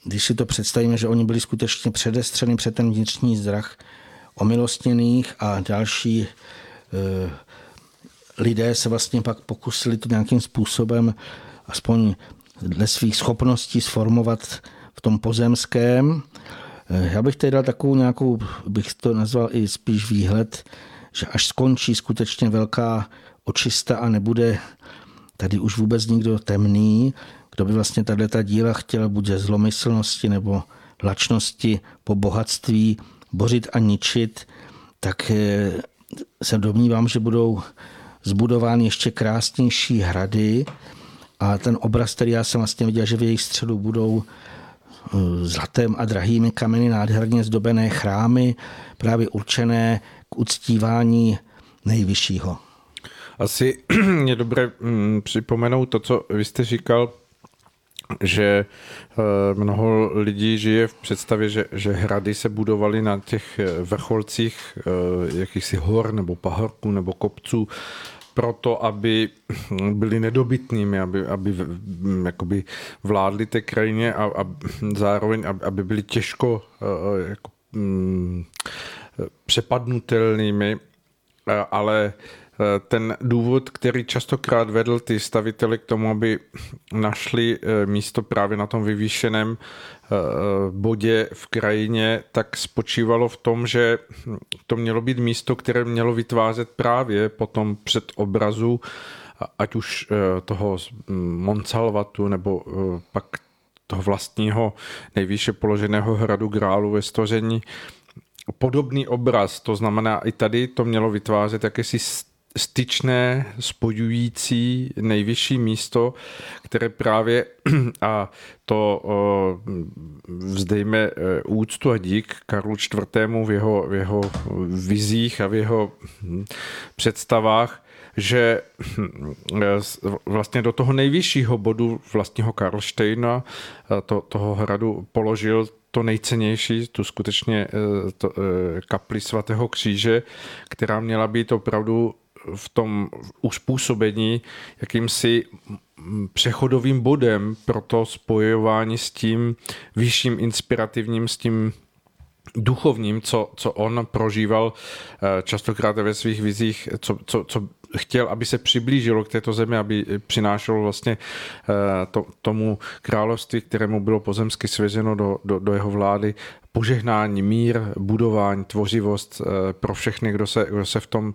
když si to představíme, že oni byli skutečně předestřeny před ten vnitřní zdrah omilostněných a další Eh, lidé se vlastně pak pokusili to nějakým způsobem aspoň dle svých schopností sformovat v tom pozemském. Eh, já bych tady dal takovou nějakou, bych to nazval i spíš výhled, že až skončí skutečně velká očista a nebude tady už vůbec nikdo temný, kdo by vlastně tady ta díla chtěl buď ze zlomyslnosti nebo lačnosti po bohatství bořit a ničit, tak eh, se domnívám, že budou zbudovány ještě krásnější hrady a ten obraz, který já jsem vlastně viděl, že v jejich středu budou eh, zlatem a drahými kameny nádherně zdobené chrámy, právě určené k uctívání nejvyššího. Asi je dobré mm, připomenout to, co vy jste říkal že eh, mnoho lidí žije v představě, že, že hrady se budovaly na těch eh, vrcholcích eh, jakýchsi hor nebo pahorků nebo kopců proto, aby byli nedobytnými, aby, aby jakoby vládli té krajině a, a zároveň, aby byli těžko jako, mm, přepadnutelnými, ale ten důvod, který častokrát vedl ty stavitele k tomu, aby našli eh, místo právě na tom vyvýšeném eh, bodě v krajině, tak spočívalo v tom, že to mělo být místo, které mělo vytvářet právě potom před obrazu, ať už toho Monsalvatu nebo pak toho vlastního nejvýše položeného hradu Grálu ve stvoření, podobný obraz, to znamená i tady to mělo vytvářet jakési styčné, spojující nejvyšší místo, které právě a to vzdejme e, úctu a dík Karlu IV. v jeho, v jeho vizích a v jeho hm, představách, že hm, vlastně do toho nejvyššího bodu vlastního Karlštejna, to, toho hradu, položil to nejcennější, tu skutečně e, to, e, kapli svatého kříže, která měla být opravdu v tom uspůsobení jakýmsi přechodovým bodem pro to spojování s tím vyšším inspirativním, s tím duchovním, co, co on prožíval eh, častokrát ve svých vizích, co, co, co chtěl, aby se přiblížilo k této zemi, aby přinášelo vlastně eh, to, tomu království, kterému bylo pozemsky svěřeno do, do, do jeho vlády, požehnání, mír, budování, tvořivost eh, pro všechny, kdo se, kdo se v tom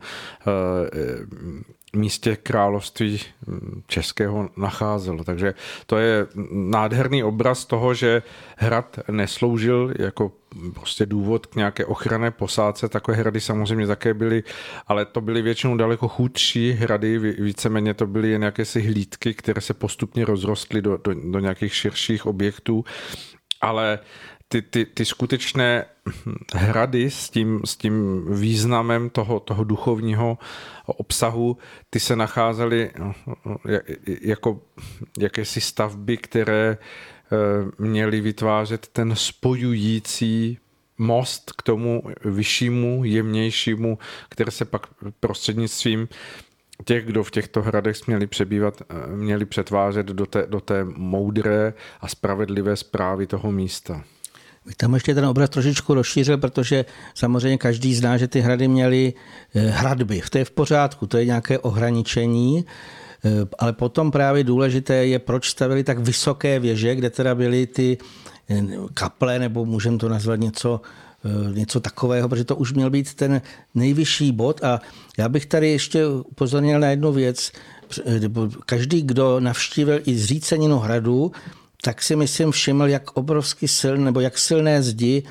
místě království hm, českého nacházelo. Takže to je nádherný obraz toho, že hrad nesloužil jako prostě důvod k nějaké ochranné posádce. Takové hrady samozřejmě také byly, ale to byly většinou daleko chudší hrady, víceméně to byly jen jakési hlídky, které se postupně rozrostly do, do, do nějakých širších objektů. Ale ty, ty, ty skutečné hrady s tím, s tím významem toho, toho duchovního obsahu, ty se nacházely jako jakési stavby, které eh, měly vytvářet ten spojující most k tomu vyššímu, jemnějšímu, které se pak prostřednictvím těch, kdo v těchto hradech směli přebývat, eh, měli přetvářet do té, do té moudré a spravedlivé zprávy toho místa. Tam ještě ten obraz trošičku rozšířil, protože samozřejmě každý zná, že ty hrady měly eh, hradby. To je v pořádku, to je nějaké ohraničení, eh, ale potom právě důležité je, proč stavili tak vysoké věže, kde teda byly ty eh, kaple, nebo můžeme to nazvat něco, něco takového, protože to už měl být ten nejvyšší bod. A já bych tady ještě upozornil na jednu věc. Každý, kdo navštívil i zříceninu hradu, tak si myslím všiml, jak obrovsky silné, nebo jak silné zdi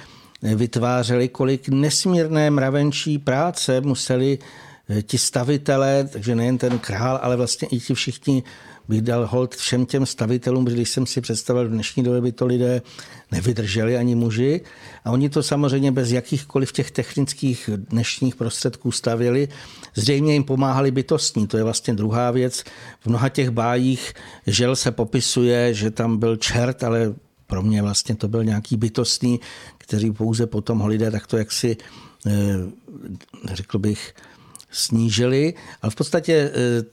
vytvářeli, kolik nesmírné mravenčí práce museli eh, ti stavitelé, takže nejen ten král, ale vlastně i ti všichni bych dal hold všem těm stavitelům, když jsem si představil, v dnešní době by to lidé nevydrželi ani muži. A oni to samozřejmě bez jakýchkoliv těch technických dnešních prostředků stavili. Zřejmě jim pomáhali bytostní, to je vlastně druhá věc. V mnoha těch bájích žel se popisuje, že tam byl čert, ale pro mě vlastně to byl nějaký bytostný, který pouze potom ho lidé takto jaksi, eh, řekl bych, snížili, ale v podstatě e,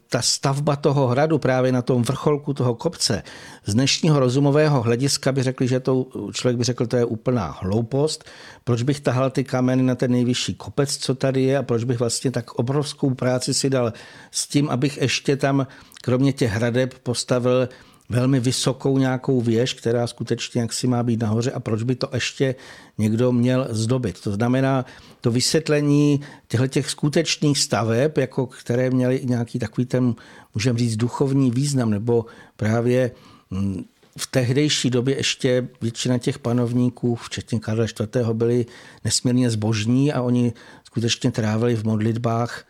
ta stavba toho hradu právě na tom vrcholku toho kopce z dnešního rozumového hlediska by řekli, že to člověk by řekl, to je úplná hloupost. Proč bych tahal ty kameny na ten nejvyšší kopec, co tady je a proč bych vlastně tak obrovskou práci si dal s tím, abych ještě tam kromě těch hradeb postavil velmi vysokou nějakou věž, která skutečně jak si má být nahoře a proč by to ještě někdo měl zdobit. To znamená to vysvětlení těch skutečných staveb, jako které měly nějaký takový ten, můžeme říct, duchovní význam, nebo právě mm, v tehdejší době ještě většina těch panovníků, včetně Karla IV., byli nesmírně zbožní a oni skutečně trávili v modlitbách,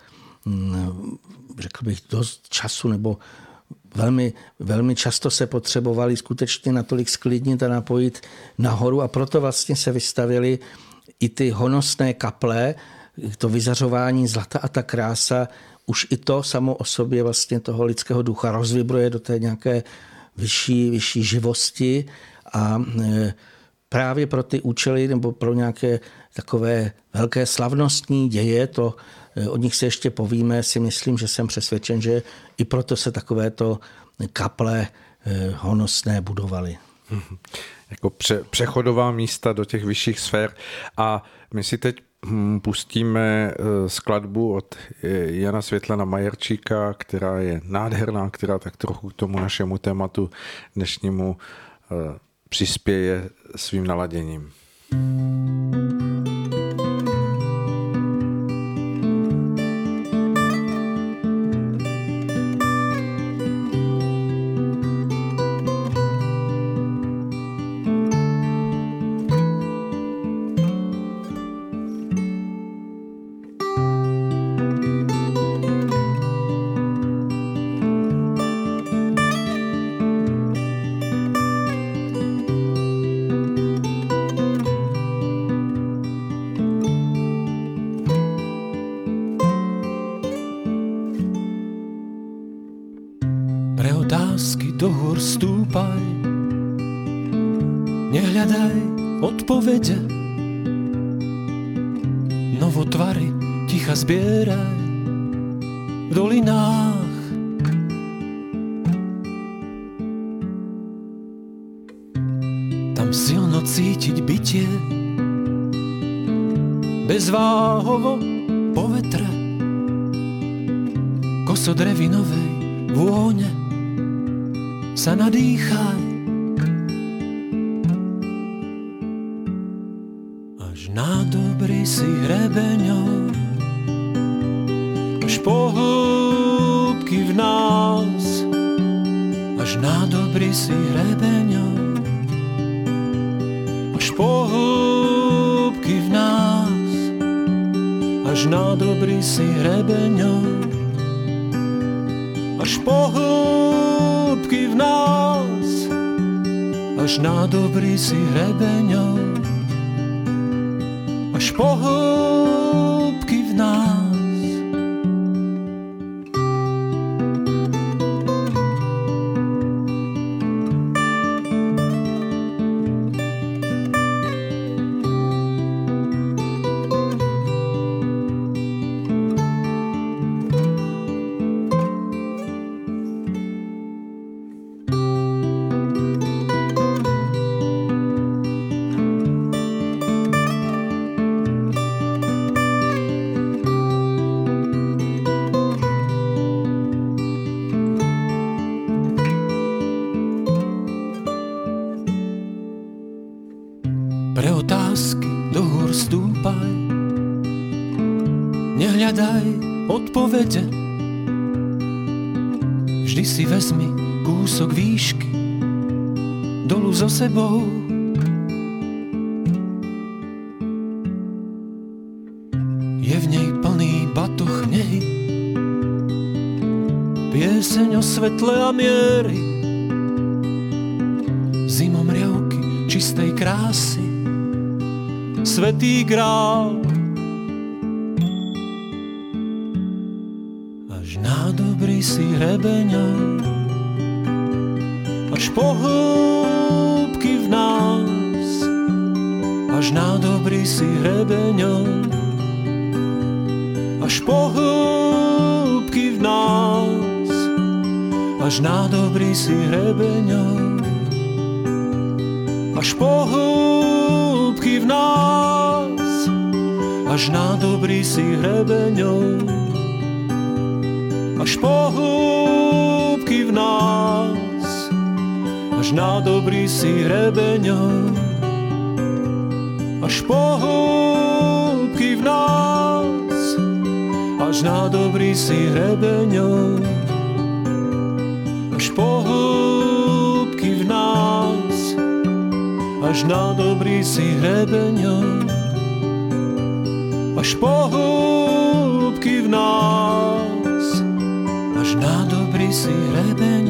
mm, řekl bych, dost času nebo velmi, velmi často se potřebovali skutečně natolik sklidnit a napojit nahoru a proto vlastně se vystavili i ty honosné kaple, to vyzařování zlata a ta krása, už i to samo o sobě vlastně toho lidského ducha rozvibruje do té nějaké vyšší, vyšší živosti a e, právě pro ty účely nebo pro nějaké takové velké slavnostní děje, to Eh, o nich se ještě povíme, si myslím, že jsem přesvědčen, že i proto se takovéto kaple eh, honosné budovaly. Jako pře- přechodová místa do těch vyšších sfér. A my si teď hm, pustíme eh, skladbu od Jana Světlana Majerčíka, která je nádherná, která tak trochu k tomu našemu tématu dnešnímu přispěje svým naladěním. thank you lede. Novotvary ticha zbieraj v dolinách. Tam silno cítiť bytie, bezváhovo po vetre, kosodrevinovej vône sa nadýchaj. Si hrebeňov, až po hĺbky v nás, až na dobrý si hrebeňov, až po hĺbky v nás, až na dobrý si hrebeňov, až po hĺbky v nás, až na dobrý si hrebeňov, až svetle a miery, zimom riavky čistej krásy, svetý grál. Si hrebeňa, až po hĺbky v nás, až na dobrý si hrebeňov, až po hĺbky v nás, až na dobrý si hrebeňov, až po hĺbky v nás, až na dobrý si hrebeňov, až na dobrý si hrebeňov, až po hĺbky v nás, až na dobrý si hrebeňov,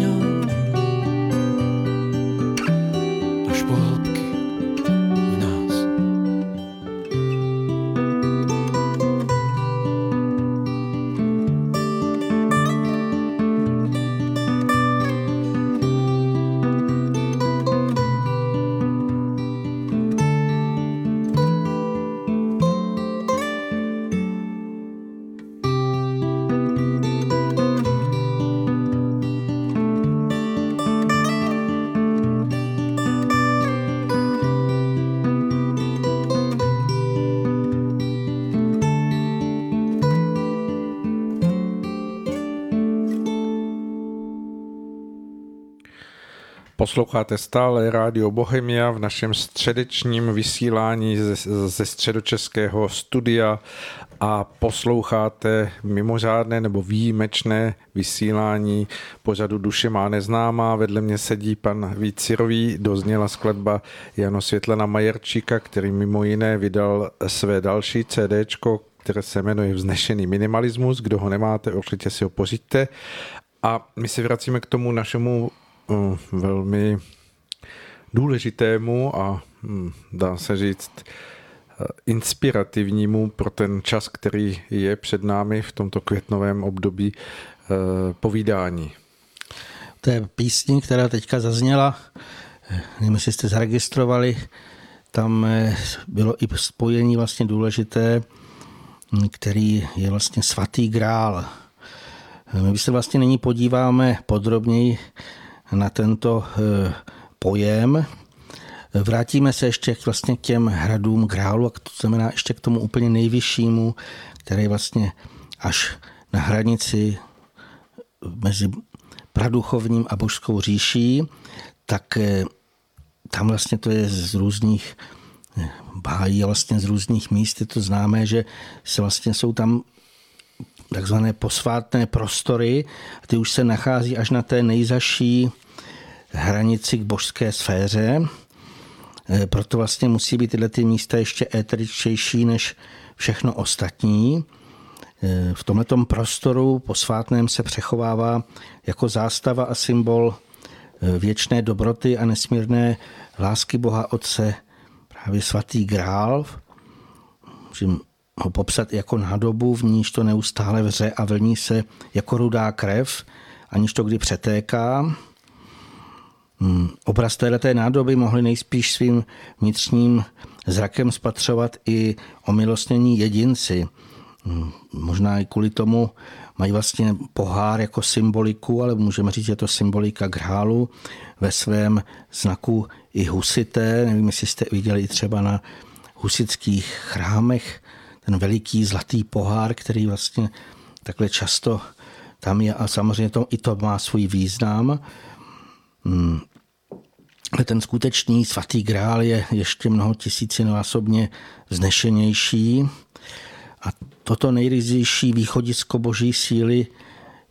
Posloucháte stále Rádio Bohemia v našem středečním vysílání ze, ze středočeského studia a posloucháte mimořádné nebo výjimečné vysílání pořadu Duše má neznámá. Vedle mě sedí pan Vícirový, dozněla skladba Jano Světlena Majerčíka, který mimo jiné vydal své další CDčko, které se jmenuje Vznešený minimalismus. Kdo ho nemáte, určitě si ho pořiďte. A my se vracíme k tomu našemu velmi důležitému a hm, dá se říct uh, inspirativnímu pro ten čas, který je před námi v tomto květnovém období uh, povídání. To je písní, která teďka zazněla, nevím, jestli jste zaregistrovali, tam bylo i spojení vlastně důležité, který je vlastně svatý grál. My se vlastně nyní podíváme podrobněji na tento pojem. Vrátíme se ještě vlastně k těm hradům Grálu, to znamená ještě k tomu úplně nejvyššímu, který vlastně až na hranici mezi praduchovním a božskou říší, tak eh, tam vlastně to je z různých eh, bájí a vlastně z různých míst je to známé, že se vlastně jsou tam takzvané posvátné prostory ty už se nachází až na té nejzaší hranici k božské sféře. Eh, proto vlastně musí být tyhle ty místa ještě éteričtější než všechno ostatní. Eh, v tomto prostoru posvátném se přechovává jako zástava a symbol eh, věčné dobroty a nesmírné lásky Boha Otce právě svatý grál. Ho popsat jako nádobu, v níž to neustále vře a vlní se jako rudá krev, aniž to kdy přetéká. Hmm, obraz této nádoby mohli nejspíš svým vnitřním zrakem spatřovat i omilostnění jedinci – Hmm, možná i kvůli tomu mají vlastně pohár jako symboliku, ale můžeme říct, že je to symbolika grálu ve svém znaku i husité. Nevím, jestli jste viděli třeba na husických chrámech ten veliký zlatý pohár, který vlastně takhle často tam je a samozřejmě to, i to má svůj význam. Hmm. Ten skutečný svatý grál je ještě mnoho tisícinásobně vznešenější. A toto nejryzejší východisko boží síly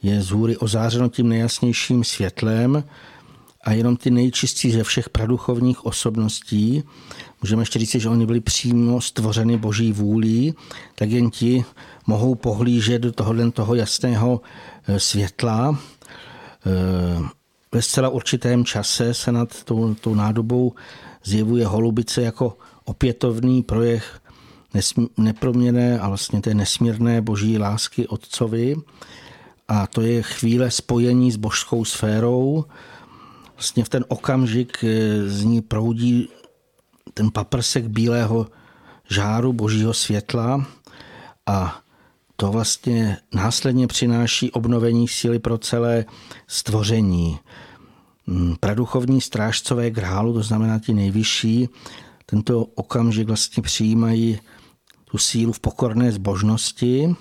je z hůry ozářeno tím nejjasnějším světlem a jenom ty nejčistší ze všech praduchovních osobností, můžeme ještě říct, že oni byli přímo stvořeny boží vůlí, tak jen ti mohou pohlížet do tohohle toho jasného e, světla. E, ve zcela určitém čase se nad tou, tou nádobou zjevuje holubice jako opětovný projev neproměné a vlastně té nesmírné boží lásky Otcovi. A to je chvíle spojení s božskou sférou. Vlastně v ten okamžik eh, z ní proudí ten paprsek bílého žáru božího světla a to vlastně následně přináší obnovení síly pro celé stvoření. Hmm, praduchovní strážcové grálu, to znamená ti nejvyšší, tento okamžik vlastně přijímají tu sílu v pokorné zbožnosti,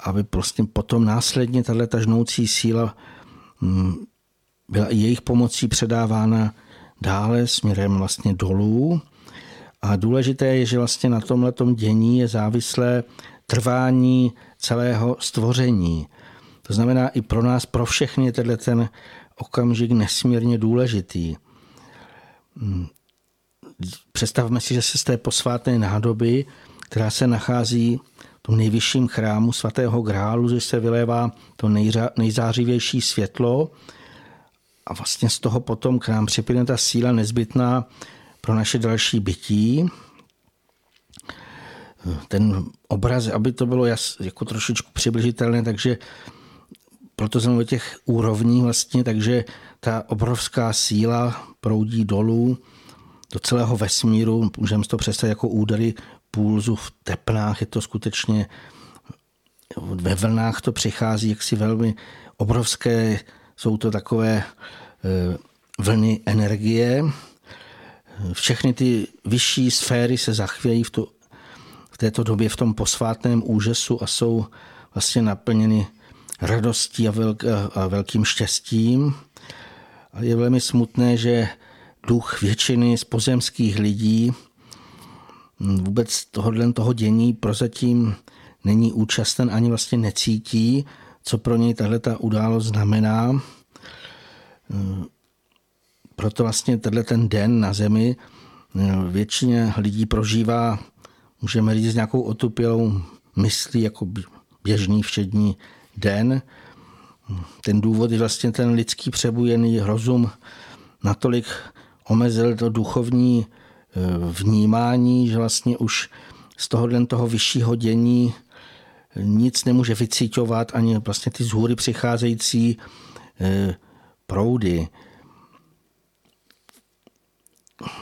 aby prostě potom následně tahle ta žnoucí síla mm, byla i jejich pomocí předávána dále směrem vlastně dolů. A důležité je, že vlastně na tomhle dění je závislé trvání celého stvoření. To znamená i pro nás, pro všechny je tenhle ten okamžik nesmírně důležitý. Mm, představme si, že se z té posvátné nádoby která se nachází v tom nejvyšším chrámu svatého Grálu, že se vylévá to nejzářivější světlo a vlastně z toho potom k nám připlyne ta síla nezbytná pro naše další bytí. Ten obraz, aby to bylo jas, jako trošičku přibližitelné, takže proto jsem o těch úrovní vlastně, takže ta obrovská síla proudí dolů do celého vesmíru, můžeme to představit jako údery půlzu v teplách, je to skutečně ve vlnách to přichází jaksi velmi obrovské, jsou to takové eh, vlny energie. Všechny ty vyšší sféry se zachvějí v, tu, v této době v tom posvátném úžasu a jsou vlastně naplněny radostí a, velk, a velkým štěstím. A je velmi smutné, že duch většiny z pozemských lidí vůbec tohohle toho dění prozatím není účasten ani vlastně necítí, co pro něj tahle ta událost znamená. Proto vlastně tenhle ten den na zemi většině lidí prožívá, můžeme říct, nějakou otupělou myslí jako běžný všední den. Ten důvod je vlastně ten lidský přebujený rozum natolik omezil to duchovní vnímání, že vlastně už z tohohle toho vyššího dění nic nemůže vycítovat ani vlastně ty z hůry přicházející eh, proudy.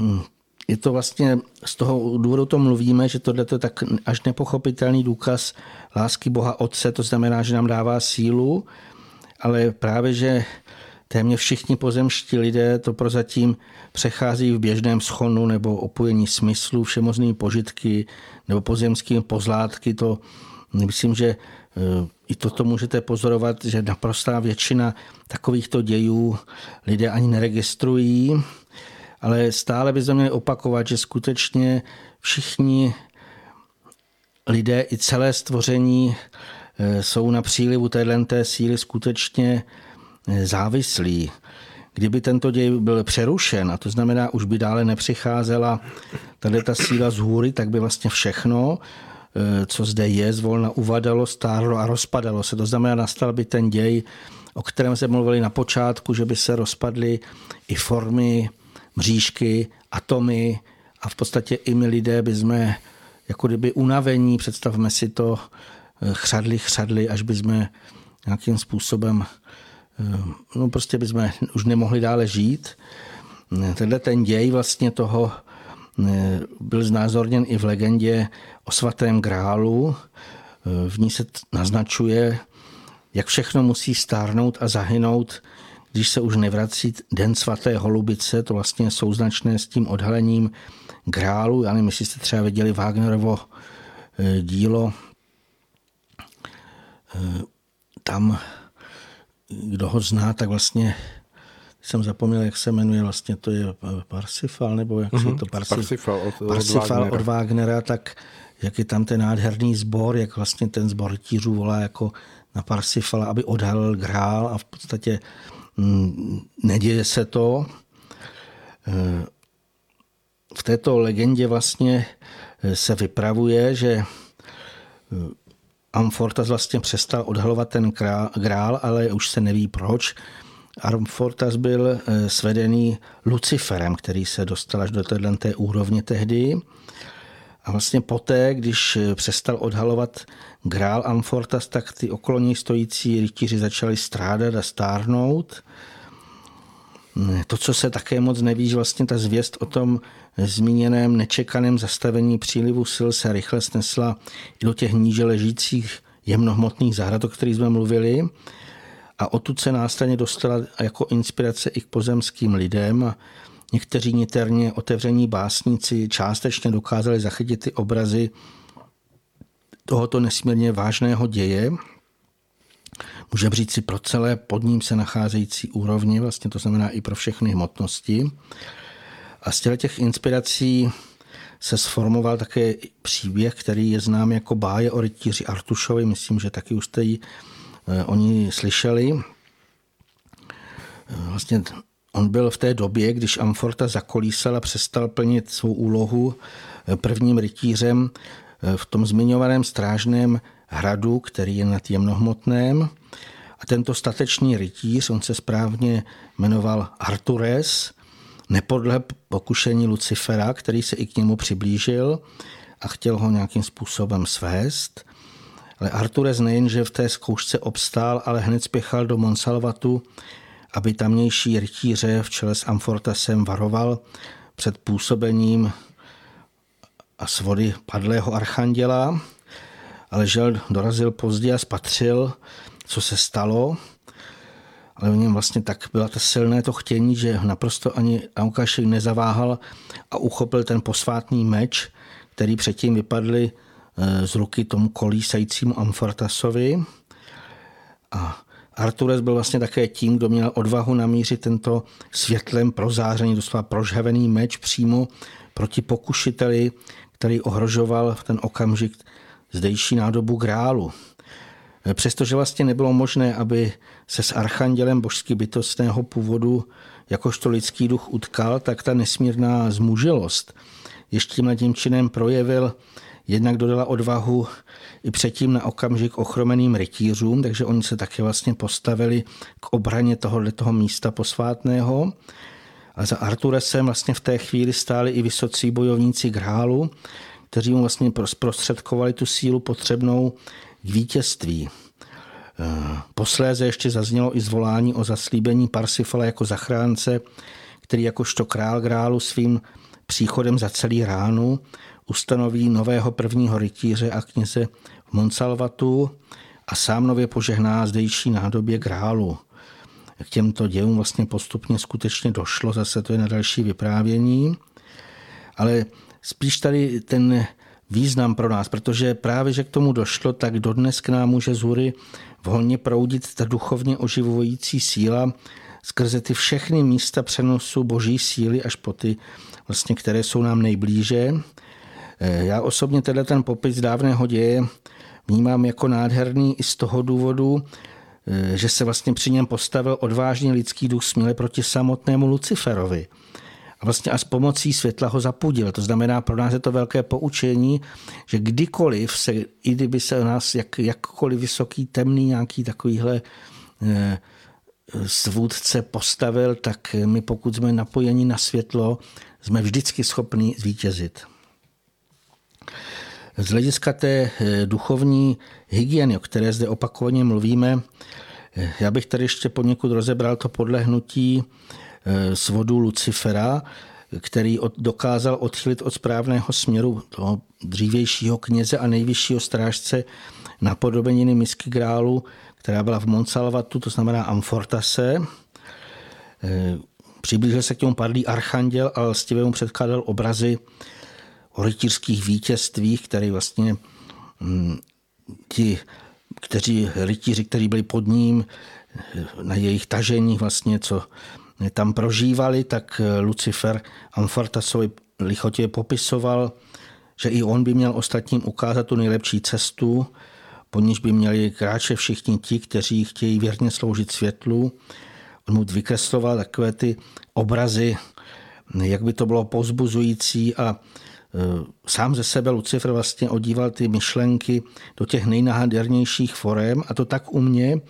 Hm, je to vlastně, z toho důvodu to mluvíme, že tohle je tak až nepochopitelný důkaz lásky Boha Otce, to znamená, že nám dává sílu, ale právě, že téměř všichni pozemští lidé to prozatím přechází v běžném schonu nebo opojení smyslu, všemožnými požitky nebo pozemskými pozlátky. To myslím, že e, i toto můžete pozorovat, že naprostá většina takovýchto dějů lidé ani neregistrují, ale stále bychom měli opakovat, že skutečně všichni lidé i celé stvoření e, jsou na přílivu téhle síly skutečně e, závislí. Kdyby tento děj byl přerušen, a to znamená, už by dále nepřicházela tady ta síla z hůry, tak by vlastně všechno, co zde je, zvolna uvadalo, stárlo a rozpadalo se. To znamená, nastal by ten děj, o kterém se mluvili na počátku, že by se rozpadly i formy, mřížky, atomy a v podstatě i my lidé by jsme jako kdyby unavení, představme si to, e, chřadli, chřadli, až by jsme nějakým způsobem Ehm, no prostě bychom už nemohli dále žít. Tenhle ten děj vlastně toho eh, byl znázorněn i v legendě o svatém grálu. Eh, v ní se naznačuje, jak všechno musí stárnout a zahynout, když se už nevrací den svaté holubice, to vlastně souznačné s tím odhalením grálu. Já nevím, jestli jste třeba viděli Wagnerovo eh, dílo. Tam kdo ho zná, tak vlastně jsem zapomněl, jak se jmenuje, vlastně to je Parsifal, nebo jak mm-hmm. se mhm. to Parsif, Parsifal, od, Parsifal od, Wagnera. od Wagnera, tak jak je tam ten nádherný sbor, jak vlastně ten sbor tířů volá jako na Parsifala, aby odhalil grál a v podstatě mm, neděje se to. E, v této legendě vlastně e, se vypravuje, že Amfortas vlastně přestal odhalovat ten grál, ale už se neví proč. Amfortas byl eh, svedený Luciferem, který se dostal až do této úrovně tehdy. A vlastně poté, když eh, přestal odhalovat grál Amfortas, tak ty okolo něj stojící rytíři začali strádat a stárnout. To, co se také moc neví, že vlastně ta zvěst o tom zmíněném nečekaném zastavení přílivu sil se rychle snesla i do těch níže ležících jemnohmotných zahrad, o kterých jsme mluvili. A odtud se následně dostala jako inspirace i k pozemským lidem. Někteří niterně otevření básníci částečně dokázali zachytit ty obrazy tohoto nesmírně vážného děje, můžeme říct si pro celé pod ním se nacházející úrovni, vlastně to znamená i pro všechny hmotnosti. A z těch inspirací se sformoval také příběh, který je znám jako báje o rytíři Artušovi. Myslím, že taky už jste ji oni slyšeli. Eh, vlastně on byl v té době, když Amforta zakolísal a přestal plnit svou úlohu eh, prvním rytířem v tom zmiňovaném strážném hradu, který je nad jemnohmotném. A tento statečný rytíř, on se správně jmenoval Artures, nepodle pokušení Lucifera, který se i k němu přiblížil a chtěl ho nějakým způsobem svést. Ale Artures nejenže v té zkoušce obstál, ale hned spěchal do Monsalvatu, aby tamnější rytíře v čele s Amfortasem varoval před působením a svody padlého archanděla, ale žel dorazil pozdě a spatřil, co se stalo, ale v něm vlastně tak byla ta silné to chtění, že naprosto ani Aukašek nezaváhal a uchopil ten posvátný meč, který předtím vypadly z ruky tomu kolísajícímu Amfortasovi. A Artures byl vlastně také tím, kdo měl odvahu namířit tento světlem prozářený, doslova prožhavený meč přímo proti pokušiteli, který ohrožoval v ten okamžik zdejší nádobu grálu. Přestože vlastně nebylo možné, aby se s archandělem božsky bytostného původu jakožto lidský duch utkal, tak ta nesmírná zmužilost ještě tím činem projevil, jednak dodala odvahu i předtím na okamžik ochromeným rytířům, takže oni se také vlastně postavili k obraně tohoto místa posvátného. A za Arturesem vlastně v té chvíli stáli i vysocí bojovníci Grálu, kteří mu vlastně zprostředkovali tu sílu potřebnou k vítězství. Eh, posléze ještě zaznělo i zvolání o zaslíbení Parsifala jako zachránce, který jakožto král grálu svým příchodem za celý ránu ustanoví nového prvního rytíře a kněze v Monsalvatu a sám nově požehná zdejší nádobě grálu. K těmto dějům vlastně postupně skutečně došlo, zase to je na další vyprávění, ale spíš tady ten význam pro nás, protože právě, že k tomu došlo, tak dodnes k nám může z hůry proudit ta duchovně oživující síla skrze ty všechny místa přenosu boží síly až po ty, vlastně, které jsou nám nejblíže. Eh, já osobně teda ten popis dávného děje vnímám jako nádherný i z toho důvodu, eh, že se vlastně při něm postavil odvážný lidský duch směle proti samotnému Luciferovi a vlastně a s pomocí světla ho zapudil. To znamená, pro nás je to velké poučení, že kdykoliv se, i kdyby se nás jak, jakkoliv vysoký, temný nějaký takovýhle eh, svůdce postavil, tak my pokud jsme napojeni na světlo, jsme vždycky schopni zvítězit. Z hlediska té eh, duchovní hygieny, o které zde opakovaně mluvíme, eh, já bych tady ještě poněkud rozebral to podlehnutí Eh, svodu Lucifera, který dokázal odchylit od správného směru toho dřívějšího kněze a nejvyššího strážce napodobeniny misky grálu, která byla v Monsalvatu, to znamená Amfortase. Přiblížil se k němu padlý archanděl a lstivě mu předkládal obrazy o rytířských vítězstvích, které vlastně hm, ti, kteří rytíři, kteří byli pod ním, na jejich tažení vlastně, co tam prožívali, tak eh, Lucifer Amfortasovi lichotě popisoval, že i on by měl ostatním ukázat tu nejlepší cestu, po níž by měli kráče všichni ti, kteří chtějí věrně sloužit světlu. On mu vykresloval takové ty obrazy, jak by to bylo pozbuzující a sám ze sebe Lucifer vlastně odíval ty myšlenky do těch nejnahadерnějších forem a to tak u mě,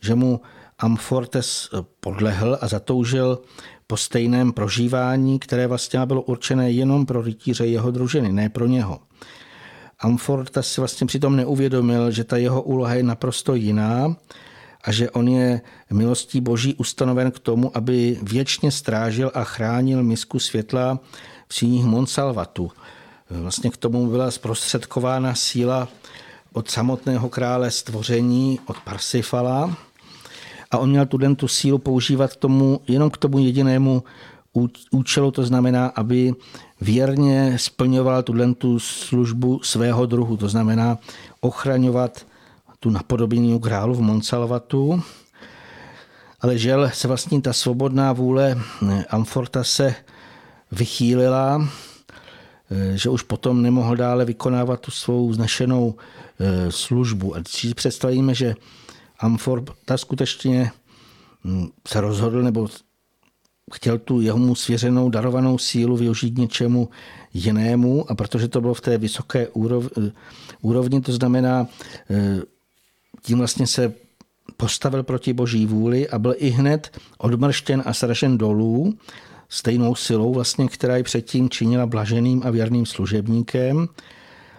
že mu Amfortes podlehl a zatoužil po stejném prožívání, které vlastně bylo určené jenom pro rytíře jeho družiny, ne pro něho. Amfortes si vlastně přitom neuvědomil, že ta jeho úloha je naprosto jiná a že on je milostí boží ustanoven k tomu, aby věčně strážil a chránil misku světla síních Monsalvatu. Vlastně k tomu byla zprostředkována síla od samotného krále stvoření, od Parsifala, a on měl tu den tu sílu používat tomu, jenom k tomu jedinému účelu, to znamená, aby věrně splňoval tu tu službu svého druhu, to znamená ochraňovat tu napodobení králu v Monsalvatu, ale žel se vlastně ta svobodná vůle Amforta se vychýlila, že už potom nemohl dále vykonávat tu svou znešenou eh, službu. A si představíme, že ta skutečně hm, se rozhodl nebo chtěl tu jeho mu svěřenou darovanou sílu využít něčemu jinému a protože to bylo v té vysoké úrovni, to znamená, eh, tím vlastně se postavil proti boží vůli a byl i hned odmrštěn a sražen dolů stejnou silou, vlastně, která ji předtím činila blaženým a věrným služebníkem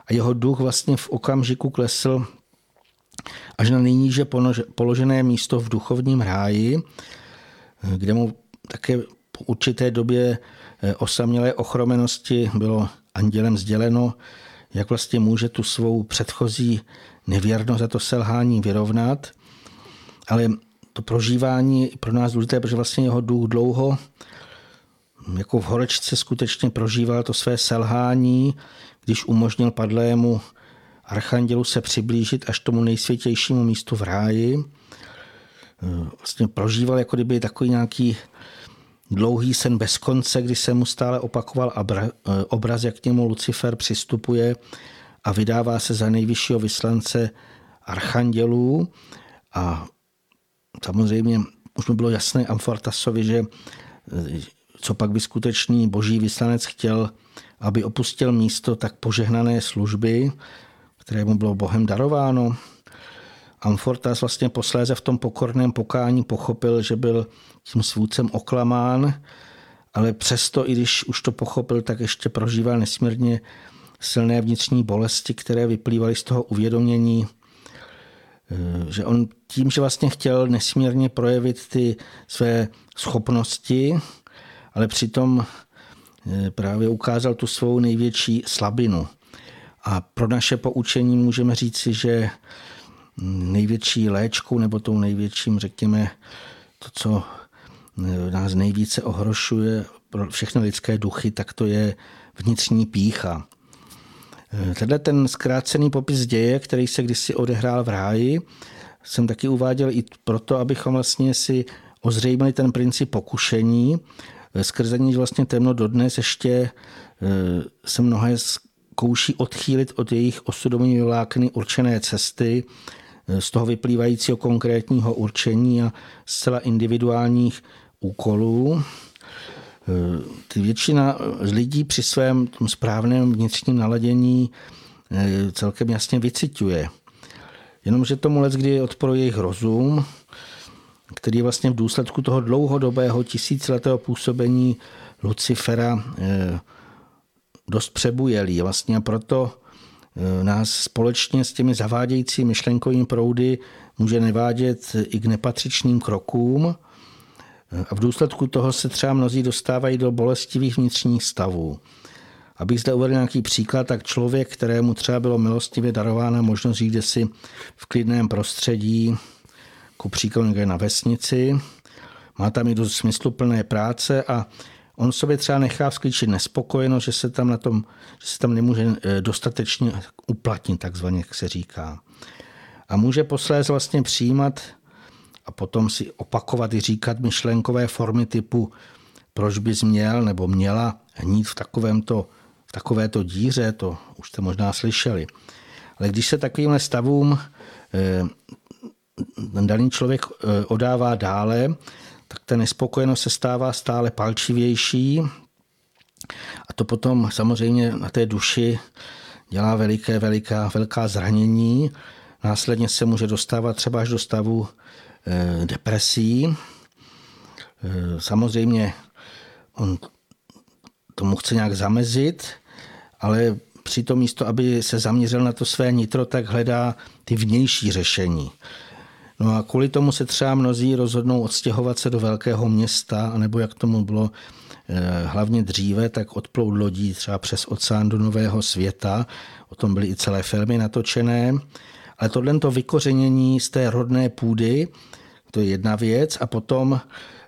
a jeho duch vlastně v okamžiku klesl až na nejníže položené místo v duchovním ráji, kde mu také po určité době eh, osamělé ochromenosti bylo andělem sděleno, jak vlastně může tu svou předchozí nevěrnost za to selhání vyrovnat. Ale to prožívání pro nás důležité, protože vlastně jeho duch dlouho jako v horečce skutečně prožíval to své selhání, když umožnil padlému archandělu se přiblížit až tomu nejsvětějšímu místu v ráji. Vlastně prožíval jako kdyby takový nějaký dlouhý sen bez konce, kdy se mu stále opakoval obraz, jak k němu Lucifer přistupuje a vydává se za nejvyššího vyslance archandělů. A samozřejmě už mi bylo jasné Amfortasovi, že co pak by skutečný boží vyslanec chtěl, aby opustil místo tak požehnané služby, které mu bylo Bohem darováno. Amfortas vlastně posléze v tom pokorném pokání pochopil, že byl tím svůdcem oklamán, ale přesto, i když už to pochopil, tak ještě prožíval nesmírně silné vnitřní bolesti, které vyplývaly z toho uvědomění, eh, že on tím, že vlastně chtěl nesmírně projevit ty své schopnosti, ale přitom právě ukázal tu svou největší slabinu. A pro naše poučení můžeme říci, že největší léčkou nebo tou největším, řekněme, to, co nás nejvíce ohrošuje pro všechny lidské duchy, tak to je vnitřní pícha. Tenhle ten zkrácený popis děje, který se kdysi odehrál v ráji, jsem taky uváděl i proto, abychom vlastně si ozřejmili ten princip pokušení, skrze níž vlastně temno dodnes ještě eh, se mnohé zkouší odchýlit od jejich osudovými vlákny určené cesty, eh, z toho vyplývajícího konkrétního určení a zcela individuálních úkolů. Eh, ty většina z lidí při svém tom správném vnitřním naladění celkem jasně vyciťuje. Jenomže tomu let, kdy odporuje jejich rozum, který vlastně v důsledku toho dlouhodobého tisíciletého působení Lucifera eh, dost přebujelý. Vlastně proto eh, nás společně s těmi zavádějícími myšlenkovými proudy může nevádět i k nepatřičným krokům eh, a v důsledku toho se třeba mnozí dostávají do bolestivých vnitřních stavů. Abych zde uvedl nějaký příklad, tak člověk, kterému třeba bylo milostivě darována možnost žít si v klidném prostředí, ku příkladu někde na vesnici, má tam i dost smysluplné práce a on sobě třeba nechá vzklíčit nespokojenost, že se tam, na tom, že se tam nemůže eh, dostatečně uplatnit, takzvaně, jak se říká. A může posléz vlastně přijímat a potom si opakovat i říkat myšlenkové formy typu proč bys měl nebo měla hnít v takovémto, v takovéto díře, to už jste možná slyšeli. Ale když se takovým stavům eh, daný člověk eh, odává dále, tak ta nespokojenost se stává stále palčivější a to potom samozřejmě na té duši dělá veliké, veliká, velká zranění. Následně se může dostávat třeba až do stavu eh, depresí. Eh, samozřejmě on tomu chce nějak zamezit, ale přitom místo, aby se zaměřil na to své nitro, tak hledá ty vnější řešení. No a kvůli tomu se třeba mnozí rozhodnou odstěhovat se do velkého města, nebo jak tomu bylo eh, hlavně dříve, tak odplout lodí třeba přes oceán do nového světa. O tom byly i celé filmy natočené. Ale tohle to vykořenění z té rodné půdy, to je jedna věc. A potom,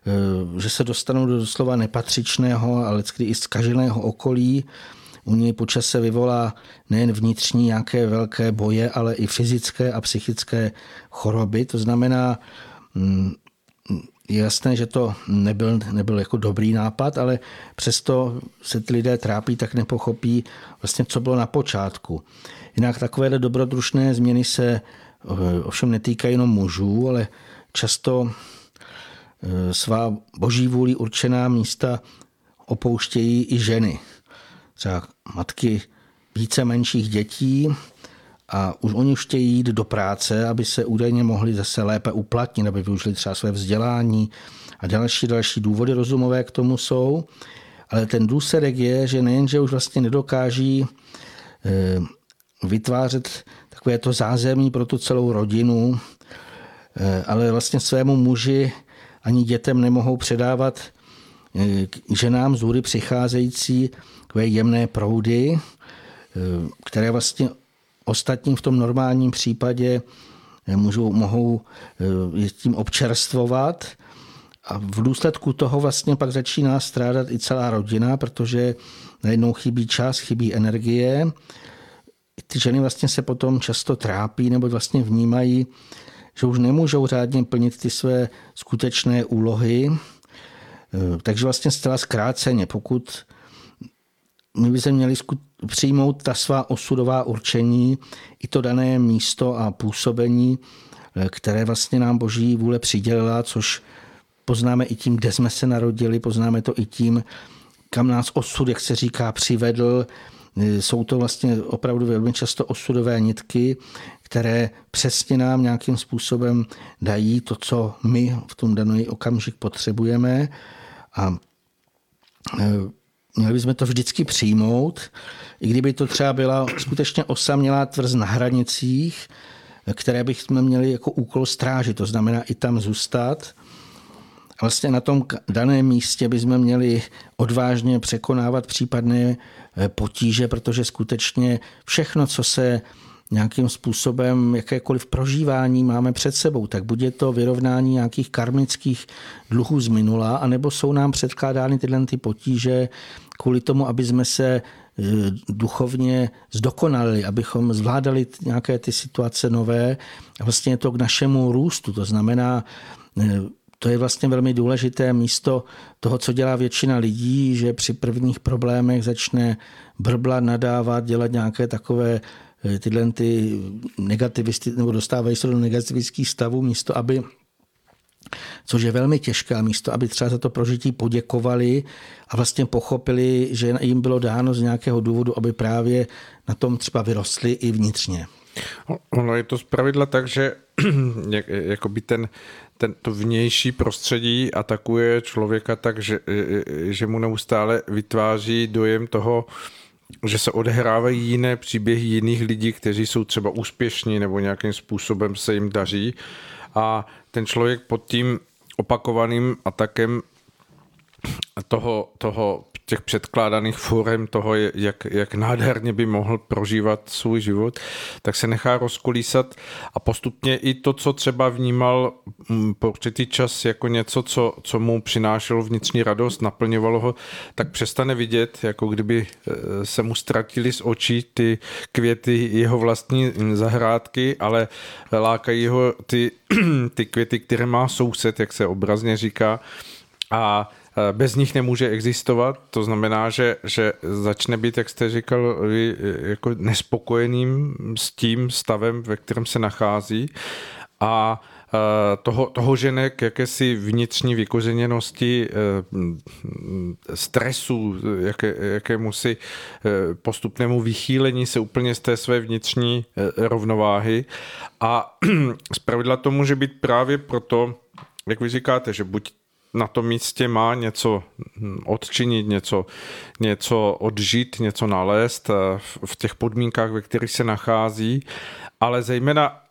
eh, že se dostanou do doslova nepatřičného, ale i zkaženého okolí, u něj počase vyvolá nejen vnitřní nějaké velké boje, ale i fyzické a psychické choroby. To znamená, mm, je jasné, že to nebyl, nebyl jako dobrý nápad, ale přesto se ty lidé trápí, tak nepochopí vlastně, co bylo na počátku. Jinak takovéhle dobrodružné změny se eh, ovšem netýkají jenom mužů, ale často eh, svá boží vůli určená místa opouštějí i ženy třeba matky více menších dětí a už oni chtějí jít do práce, aby se údajně mohli zase lépe uplatnit, aby využili třeba své vzdělání a další, další důvody rozumové k tomu jsou. Ale ten důsledek je, že nejenže už vlastně nedokáží eh, vytvářet takové to zázemí pro tu celou rodinu, eh, ale vlastně svému muži ani dětem nemohou předávat eh, k ženám z přicházející takové jemné proudy, eh, které vlastně ostatním v tom normálním případě eh, můžou, mohou je eh, tím občerstvovat a v důsledku toho vlastně pak začíná strádat i celá rodina, protože najednou chybí čas, chybí energie. Ty ženy vlastně se potom často trápí nebo vlastně vnímají, že už nemůžou řádně plnit ty své skutečné úlohy. Takže vlastně zcela zkráceně, pokud my bychom měli přijmout ta svá osudová určení, i to dané místo a působení, eh, které vlastně nám boží vůle přidělila, což poznáme i tím, kde jsme se narodili, poznáme to i tím, kam nás osud, jak se říká, přivedl. Eh, jsou to vlastně opravdu velmi často osudové nitky, které přesně nám nějakým způsobem dají to, co my v tom daný okamžik potřebujeme. A eh, Měli bychom to vždycky přijmout, i kdyby to třeba byla skutečně osamělá tvrz na hranicích, které bychom měli jako úkol strážit, to znamená i tam zůstat. vlastně na tom daném místě bychom měli odvážně překonávat případné eh, potíže, protože skutečně všechno, co se nějakým způsobem jakékoliv prožívání máme před sebou, tak bude to vyrovnání nějakých karmických dluhů z minula, anebo jsou nám předkládány tyhle ty potíže kvůli tomu, aby jsme se e, duchovně zdokonalili, abychom zvládali nějaké ty situace nové. Vlastně je to k našemu růstu. To znamená, e, to je vlastně velmi důležité místo toho, co dělá většina lidí, že při prvních problémech začne brblat, nadávat, dělat nějaké takové tyhle ty negativisty, nebo dostávají se do negativistických stavů místo, aby což je velmi těžké místo, aby třeba za to prožití poděkovali a vlastně pochopili, že jim bylo dáno z nějakého důvodu, aby právě na tom třeba vyrostli i vnitřně. Ono je to zpravidla tak, že jak, jakoby ten, ten, to vnější prostředí atakuje člověka tak, že, že mu neustále vytváří dojem toho, že se odehrávají jiné příběhy jiných lidí, kteří jsou třeba úspěšní nebo nějakým způsobem se jim daří. A ten člověk pod tím opakovaným atakem toho, toho těch předkládaných forem toho, jak, jak nádherně by mohl prožívat svůj život, tak se nechá rozkolísat a postupně i to, co třeba vnímal mm, po určitý čas jako něco, co, co mu přinášelo vnitřní radost, naplňovalo ho, tak přestane vidět, jako kdyby eh, se mu ztratili z očí ty květy jeho vlastní zahrádky, ale lákají ho ty, ty květy, které má soused, jak se obrazně říká, a bez nich nemůže existovat, to znamená, že, že začne být, jak jste říkal, jako nespokojeným s tím stavem, ve kterém se nachází a eh, toho, toho žene k jakési vnitřní vykořeněnosti, eh, stresu, jaké, jakému si postupnému vychýlení se úplně z té své vnitřní rovnováhy. A zpravidla to může být právě proto, jak vy říkáte, že buď na tom místě má něco odčinit, něco, něco odžít, něco nalézt eh, v těch podmínkách, ve kterých se nachází, ale zejména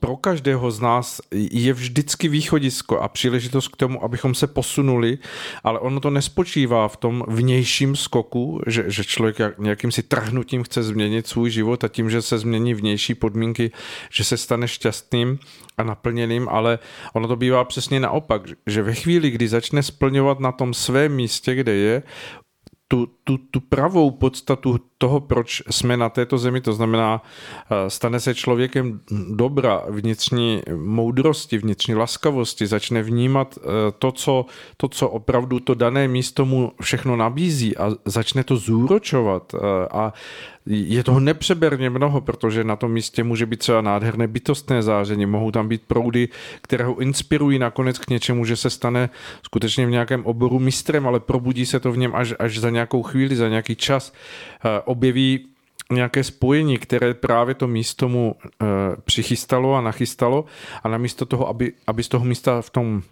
pro každého z nás je vždycky východisko a příležitost k tomu, abychom se posunuli, ale ono to nespočívá v tom vnějším skoku, že, že člověk nějakým si trhnutím chce změnit svůj život a tím, že se změní vnější podmínky, že se stane šťastným a naplněným, ale ono to bývá přesně naopak, že ve chvíli, kdy začne splňovat na tom svém místě, kde je, tu, tu, tu pravou podstatu toho, proč jsme na této zemi, to znamená, eh, stane se člověkem dobra, vnitřní moudrosti, vnitřní laskavosti, začne vnímat eh, to co, to, co opravdu to dané místo mu všechno nabízí a začne to zúročovat eh, a je toho nepřeberně mnoho, protože na tom místě může být třeba nádherné bytostné záření, mohou tam být proudy, které ho inspirují nakonec k něčemu, že se stane skutečně v nějakém oboru mistrem, ale probudí se to v něm až, až za nějakou chvíli, za nějaký čas. Objeví nějaké spojení, které právě to místo mu přichystalo a nachystalo. A namísto toho, aby, aby z toho místa v tom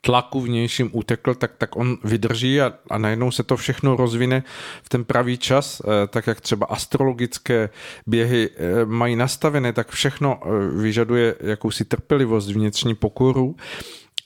tlaku vnějším utekl, tak, tak on vydrží a, a najednou se to všechno rozvine v ten pravý čas, eh, tak jak třeba astrologické běhy eh, mají nastavené, tak všechno eh, vyžaduje jakousi trpělivost, vnitřní pokoru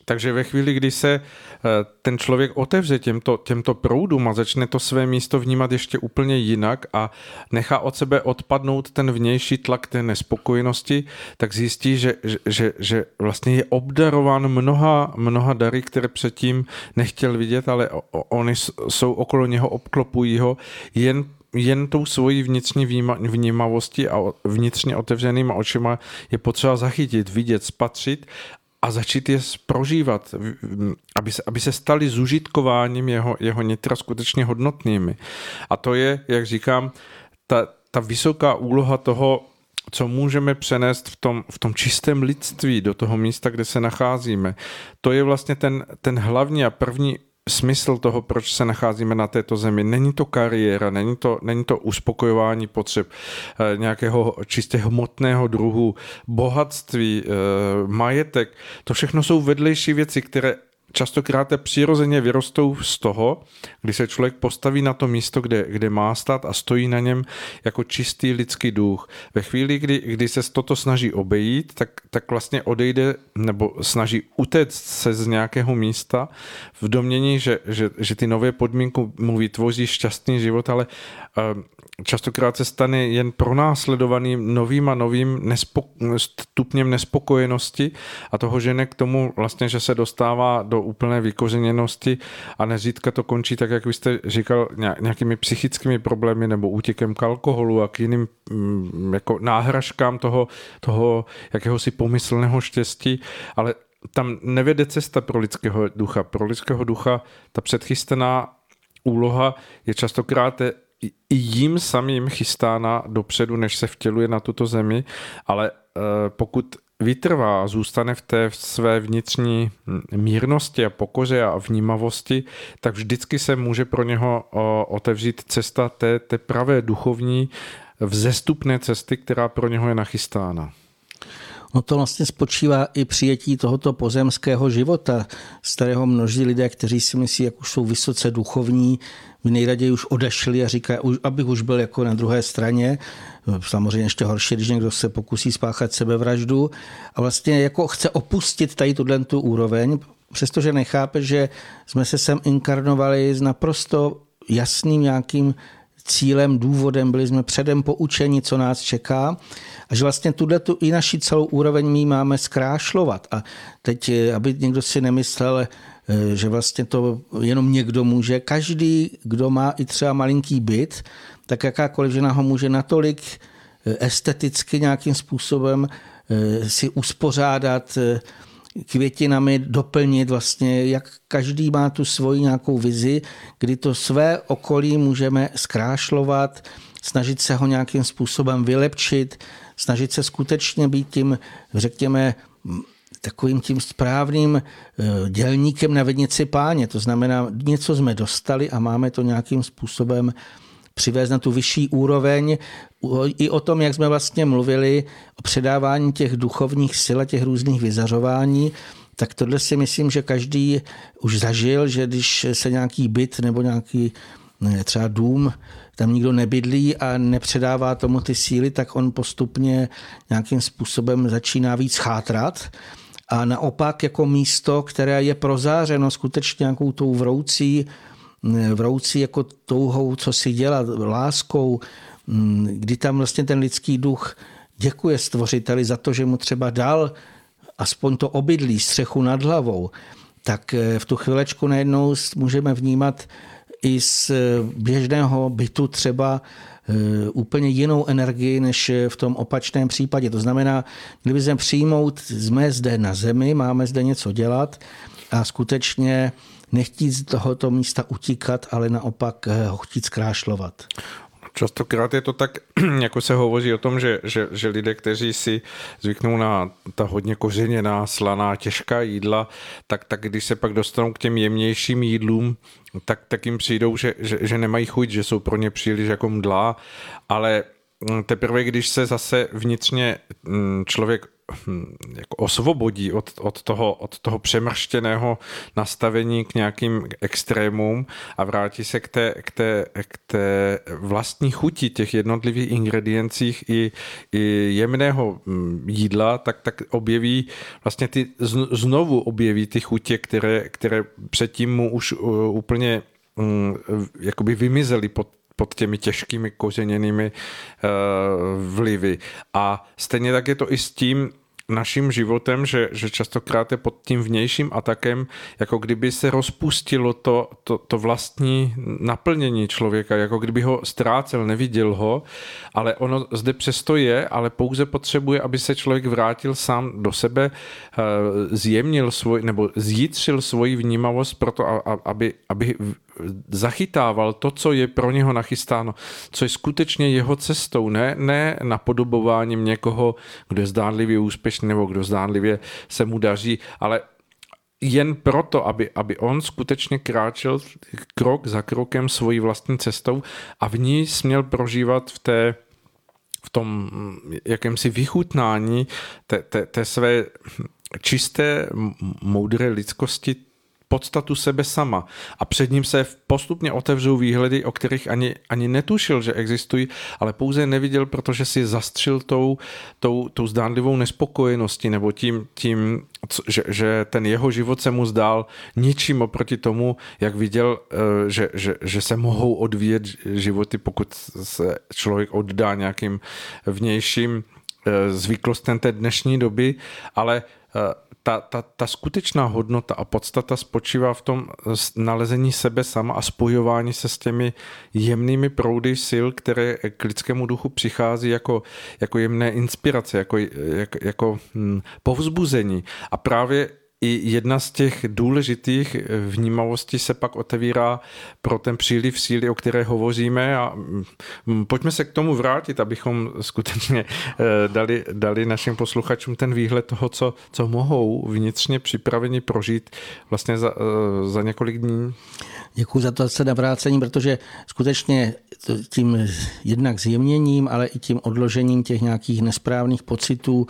takže ve chvíli, kdy se eh, ten člověk otevře těmto, těmto proudům a začne to své místo vnímat ještě úplně jinak a nechá od sebe odpadnout ten vnější tlak té nespokojenosti, tak zjistí, že, že, že vlastně je obdarován mnoha, mnoha dary, které předtím nechtěl vidět, ale oni jsou okolo něho, obklopují ho jen jen tou svojí vnitřní vnímavostí a vnitřně otevřenýma očima je potřeba zachytit, vidět, spatřit a začít je prožívat, aby se, aby se stali zužitkováním jeho, jeho nitra skutečně hodnotnými. A to je, jak říkám, ta, ta vysoká úloha toho, co můžeme přenést v tom, v tom čistém lidství do toho místa, kde se nacházíme. To je vlastně ten, ten hlavní a první smysl toho, proč se nacházíme na této zemi. Není to kariéra, není to, není to uspokojování potřeb eh, nějakého čistě hmotného druhu, bohatství, eh, majetek. To všechno jsou vedlejší věci, které častokrát přirozeně vyrostou z toho, kdy se člověk postaví na to místo, kde, kde má stát a stojí na něm jako čistý lidský duch. Ve chvíli, kdy, kdy se toto snaží obejít, tak, tak vlastně odejde nebo snaží utéct se z nějakého místa v domění, že, že, že ty nové podmínky mu vytvoří šťastný život, ale uh, častokrát se stane jen pronásledovaný novým a novým nespo- stupněm nespokojenosti a toho žene k tomu vlastně, že se dostává do úplné vykořeněnosti a nezřídka to končí tak, jak vy jste říkal, nějakými psychickými problémy nebo útěkem k alkoholu a k jiným mm, jako náhražkám toho, toho jakéhosi pomyslného štěstí, ale tam nevede cesta pro lidského ducha. Pro lidského ducha ta předchystaná úloha je častokrát i jim samým chystána dopředu, než se vtěluje na tuto zemi, ale eh, pokud vytrvá a zůstane v té své vnitřní mírnosti a pokoře a vnímavosti, tak vždycky se může pro něho otevřít cesta té, té pravé duchovní vzestupné cesty, která pro něho je nachystána. No to vlastně spočívá i přijetí tohoto pozemského života, z kterého množí lidé, kteří si myslí, jak už jsou vysoce duchovní, by nejraději už odešli a říkají, abych už byl jako na druhé straně. Samozřejmě ještě horší, když někdo se pokusí spáchat sebevraždu a vlastně jako chce opustit tady tuhle tu úroveň, přestože nechápe, že jsme se sem inkarnovali s naprosto jasným nějakým cílem, důvodem, byli jsme předem poučeni, co nás čeká a že vlastně tuhle tu i naši celou úroveň my máme zkrášlovat. A teď, eh, aby někdo si nemyslel, eh, že vlastně to jenom někdo může. Každý, kdo má i třeba malinký byt, tak jakákoliv žena ho může natolik eh, esteticky nějakým způsobem si uspořádat, květinami doplnit vlastně, jak každý má tu svoji nějakou vizi, kdy to své okolí můžeme zkrášlovat, snažit se ho nějakým způsobem vylepčit, snažit se skutečně být tím, řekněme, takovým tím správným eh, dělníkem na vednici páně. To znamená, něco jsme dostali a máme to nějakým způsobem přivést na tu vyšší úroveň. I o tom, jak jsme vlastně mluvili, o předávání těch duchovních sil a těch různých vyzařování, tak tohle si myslím, že každý už zažil, že když se nějaký byt nebo nějaký třeba dům, tam nikdo nebydlí a nepředává tomu ty síly, tak on postupně nějakým způsobem začíná víc chátrat. A naopak jako místo, které je prozářeno skutečně nějakou tou vroucí vroucí jako touhou, co si dělat, láskou, mm, kdy tam vlastně ten lidský duch děkuje stvořiteli za to, že mu třeba dal aspoň to obydlí, střechu nad hlavou, tak eh, v tu chvilečku najednou můžeme vnímat i z běžného bytu třeba eh, úplně jinou energii než v tom opačném případě. To znamená, kdyby jsme přijmout, jsme zde na zemi, máme zde něco dělat a skutečně nechtít z tohoto místa utíkat, ale naopak eh, ho chtít zkrášlovat. Častokrát je to tak, jako se hovoří o tom, že, že, že lidé, kteří si zvyknou na ta hodně kořeněná, slaná, těžká jídla, tak, tak když se pak dostanou k těm jemnějším jídlům, tak, tak jim přijdou, že, že, že nemají chuť, že jsou pro ně příliš jako mdlá, ale mm, teprve, když se zase vnitřně mm, člověk jako osvobodí od, od, toho, od toho přemrštěného nastavení k nějakým extrémům a vrátí se k té, k té, k té vlastní chuti těch jednotlivých ingrediencích i, i jemného hm, jídla, tak, tak objeví vlastně ty, znovu objeví ty chutě, které, které předtím mu už uh, úplně um, jakoby vymizely pod pod těmi těžkými kořeněnými uh, vlivy. A stejně tak je to i s tím, naším životem, že, že častokrát je pod tím vnějším atakem, jako kdyby se rozpustilo to, to, to vlastní naplnění člověka, jako kdyby ho ztrácel, neviděl ho, ale ono zde přesto je, ale pouze potřebuje, aby se člověk vrátil sám do sebe, eh, zjemnil svoj, nebo zjitřil svoji vnímavost proto, aby, aby zachytával to, co je pro něho nachystáno, co je skutečně jeho cestou, ne, ne napodobováním někoho, kdo je zdánlivě úspěšný nebo kdo zdánlivě se mu daří, ale jen proto, aby, aby on skutečně kráčel krok za krokem svojí vlastní cestou a v ní směl prožívat v té v tom jakémsi vychutnání té, té, té své čisté, moudré lidskosti podstatu sebe sama. A před ním se postupně otevřou výhledy, o kterých ani, ani netušil, že existují, ale pouze neviděl, protože si zastřil tou, tou, tou zdánlivou nespokojeností nebo tím, tím že, že ten jeho život se mu zdál ničím oproti tomu, jak viděl, eh, že, že, že se mohou odvíjet životy, pokud se člověk oddá nějakým vnějším eh, zvyklostem té dnešní doby, ale ta, ta, ta skutečná hodnota a podstata spočívá v tom nalezení sebe sama a spojování se s těmi jemnými proudy sil, které k lidskému duchu přichází jako, jako jemné inspirace, jako, jako, jako hm, povzbuzení. A právě i jedna z těch důležitých vnímavostí se pak otevírá pro ten příliv síly, o které hovoříme a mm, pojďme se k tomu vrátit, abychom skutečně eh, dali, dali našim posluchačům ten výhled toho, co, co mohou vnitřně připraveni prožít vlastně za, eh, za několik dní. Děkuji za to se navrácení, protože skutečně tím jednak zjemněním, ale i tím odložením těch nějakých nesprávných pocitů,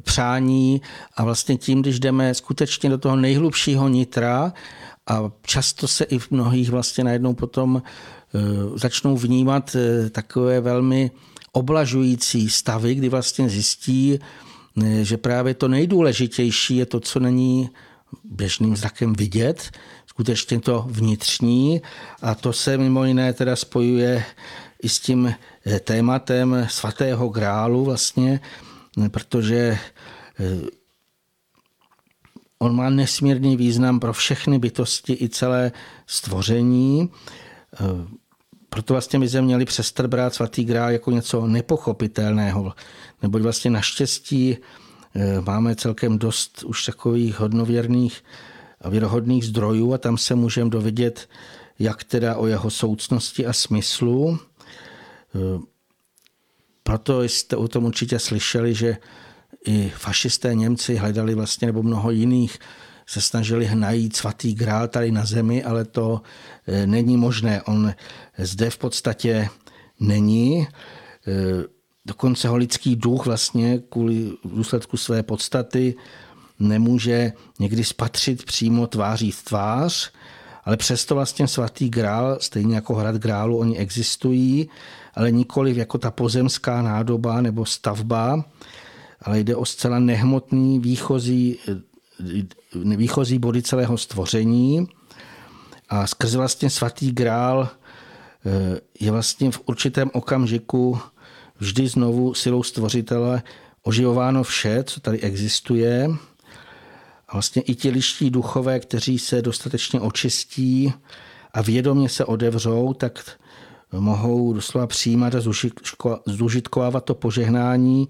přání a vlastně tím, když jdeme skutečně do toho nejhlubšího nitra a často se i v mnohých vlastně najednou potom e, začnou vnímat e, takové velmi oblažující stavy, kdy vlastně zjistí, e, že právě to nejdůležitější je to, co není běžným zrakem vidět, skutečně to vnitřní a to se mimo jiné teda spojuje i s tím eh, tématem svatého grálu vlastně, protože eh, on má nesmírný význam pro všechny bytosti i celé stvoření. Eh, proto vlastně by se měli přestat brát svatý grál jako něco nepochopitelného. Neboť vlastně naštěstí máme celkem dost už takových hodnověrných a věrohodných zdrojů a tam se můžeme dovědět, jak teda o jeho soucnosti a smyslu. E, proto jste o tom určitě slyšeli, že i fašisté Němci hledali vlastně, nebo mnoho jiných, se snažili najít svatý grál tady na zemi, ale to e, není možné. On zde v podstatě není. E, dokonce ho lidský duch vlastně kvůli důsledku své podstaty nemůže někdy spatřit přímo tváří v tvář, ale přesto vlastně svatý grál, stejně jako hrad grálu, oni existují, ale nikoli jako ta pozemská nádoba nebo stavba, ale jde o zcela nehmotný výchozí, výchozí body celého stvoření. A skrze vlastně svatý grál eh, je vlastně v určitém okamžiku vždy znovu silou stvořitele oživováno vše, co tady existuje a vlastně i ti liští duchové, kteří se dostatečně očistí a vědomě se odevřou, tak mohou doslova přijímat a zužitkovávat to požehnání,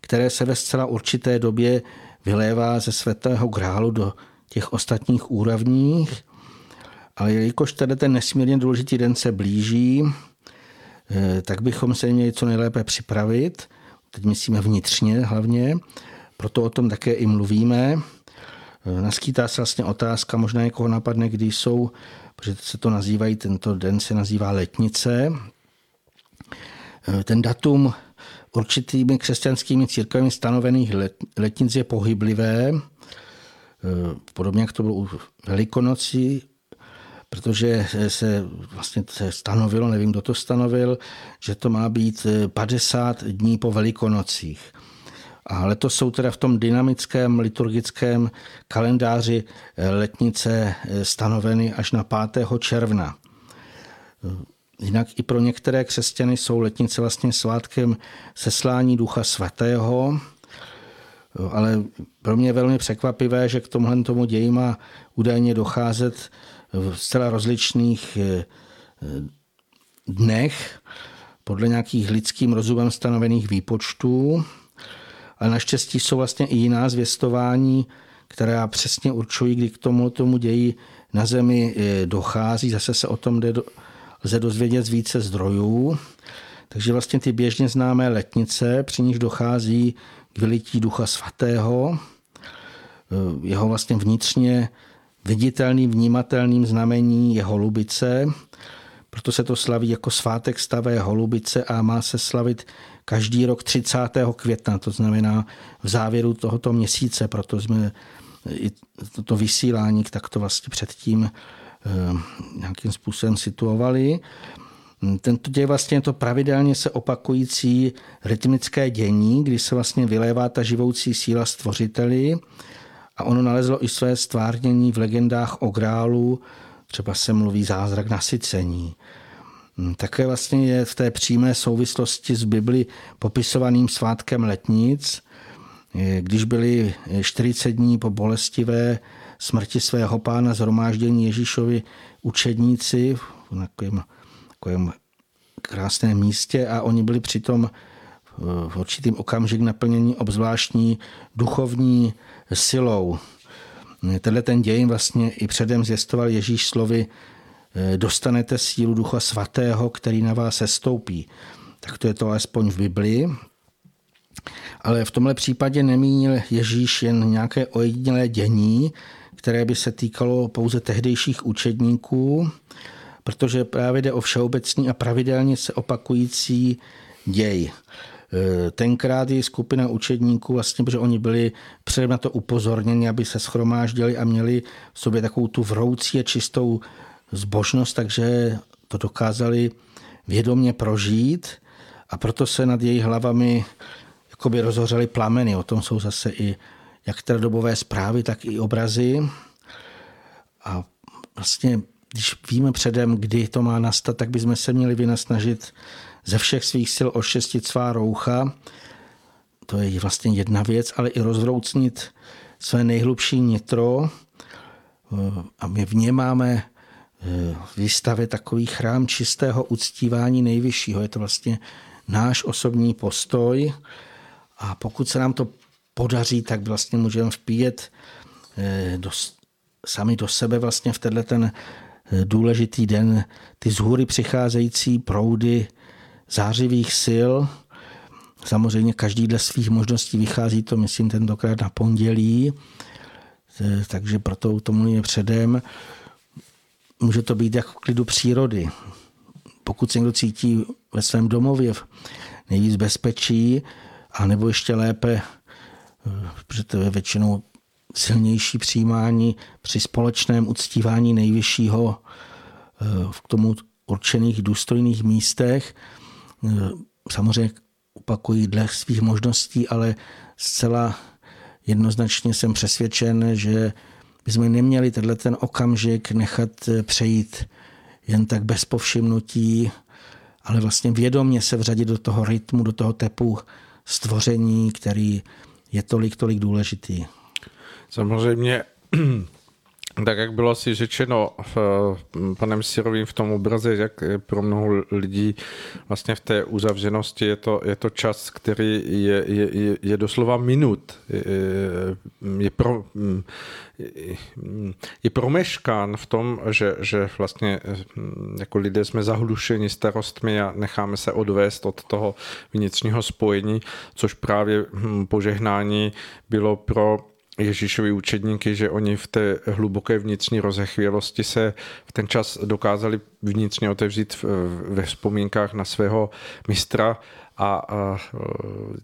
které se ve zcela určité době vylévá ze svatého grálu do těch ostatních úrovních. Ale jelikož tedy ten nesmírně důležitý den se blíží, eh, tak bychom se měli co nejlépe připravit. Teď myslíme vnitřně hlavně, proto o tom také i mluvíme. Eh, naskýtá se vlastně otázka, možná někoho napadne, kdy jsou, protože se to nazývají, tento den se nazývá letnice. Eh, ten datum určitými křesťanskými církvemi stanovených let, letnic je pohyblivé, eh, podobně jak to bylo u Velikonocí, protože se vlastně se stanovilo, nevím, kdo to stanovil, že to má být 50 dní po Velikonocích. A letos jsou teda v tom dynamickém liturgickém kalendáři eh, letnice eh, stanoveny až na 5. června. Eh, jinak i pro některé křesťany jsou letnice vlastně svátkem seslání Ducha Svatého, ale pro mě je velmi překvapivé, že k tomuhle tomu ději má údajně docházet v zcela rozličných dnech podle nějakých lidským rozumem stanovených výpočtů ale naštěstí jsou vlastně i jiná zvěstování, která přesně určují, kdy k tomu, tomu ději na zemi eh, dochází. Zase se o tom jde, lze dozvědět z více zdrojů. Takže vlastně ty běžně známé letnice, při nich dochází k vylití ducha svatého, eh, jeho vlastně vnitřně viditelným, vnímatelným znamení je holubice, proto se to slaví jako svátek stavé holubice a má se slavit každý rok 30. května, to znamená v závěru tohoto měsíce, proto jsme i toto vysílání tak to vlastně předtím nějakým způsobem situovali. Tento děj vlastně je to pravidelně se opakující rytmické dění, kdy se vlastně vylévá ta živoucí síla stvořiteli a ono nalezlo i své stvárnění v legendách o grálu, třeba se mluví zázrak nasycení. Hm, také vlastně je v té přímé souvislosti s Bibli popisovaným svátkem letnic, když byli 40 dní po bolestivé smrti svého pána zhromáždění Ježíšovi učedníci v takovém, takovém krásném místě a oni byli přitom v určitým okamžik naplnění obzvláštní duchovní silou. Tenhle ten děj vlastně i předem zjistoval Ježíš slovy dostanete sílu Ducha Svatého, který na vás sestoupí. Tak to je to alespoň v Biblii. Ale v tomhle případě nemínil Ježíš jen nějaké ojedinělé dění, které by se týkalo pouze tehdejších učedníků, protože právě jde o všeobecný a pravidelně se opakující děj. E, tenkrát je skupina učedníků, vlastně, protože oni byli předem na to upozorněni, aby se schromáždili a měli v sobě takovou tu vroucí a čistou zbožnost, takže to dokázali vědomě prožít a proto se nad jejich hlavami jakoby rozhořely plameny. O tom jsou zase i jak teda dobové zprávy, tak i obrazy. A vlastně, když víme předem, kdy to má nastat, tak bychom se měli vynasnažit ze všech svých sil ošestit svá roucha. To je vlastně jedna věc, ale i rozvroucnit své nejhlubší nitro. A my v ně máme výstavě takový chrám čistého uctívání nejvyššího. Je to vlastně náš osobní postoj. A pokud se nám to podaří, tak vlastně můžeme vpíjet eh, do, sami do sebe vlastně v tenhle ten eh, důležitý den ty z hůry přicházející proudy zářivých sil. Samozřejmě každý dle svých možností vychází to, myslím, tentokrát na pondělí, eh, takže proto tomu je předem. Může to být jako klidu přírody. Pokud se někdo cítí ve svém domově nejvíc bezpečí, a nebo ještě lépe protože to je většinou silnější přijímání při společném uctívání nejvyššího eh, v tomu určených důstojných místech. Eh, samozřejmě opakují dle svých možností, ale zcela jednoznačně jsem přesvědčen, že bychom neměli tenhle ten okamžik nechat eh, přejít jen tak bez povšimnutí, ale vlastně vědomě se vřadit do toho rytmu, do toho tepu stvoření, který je tolik, tolik důležitý. Samozřejmě tak jak bylo asi řečeno v, panem Sirovým v tom obraze, jak pro mnoho lidí vlastně v té uzavřenosti je to, je to čas, který je, je, je doslova minut. Je, je, pro, je promeškán v tom, že, že vlastně jako lidé jsme zahlušeni starostmi a necháme se odvést od toho vnitřního spojení, což právě hm, požehnání bylo pro Ježíšovi učedníky, že oni v té hluboké vnitřní rozechvělosti se v ten čas dokázali vnitřně otevřít ve vzpomínkách na svého mistra a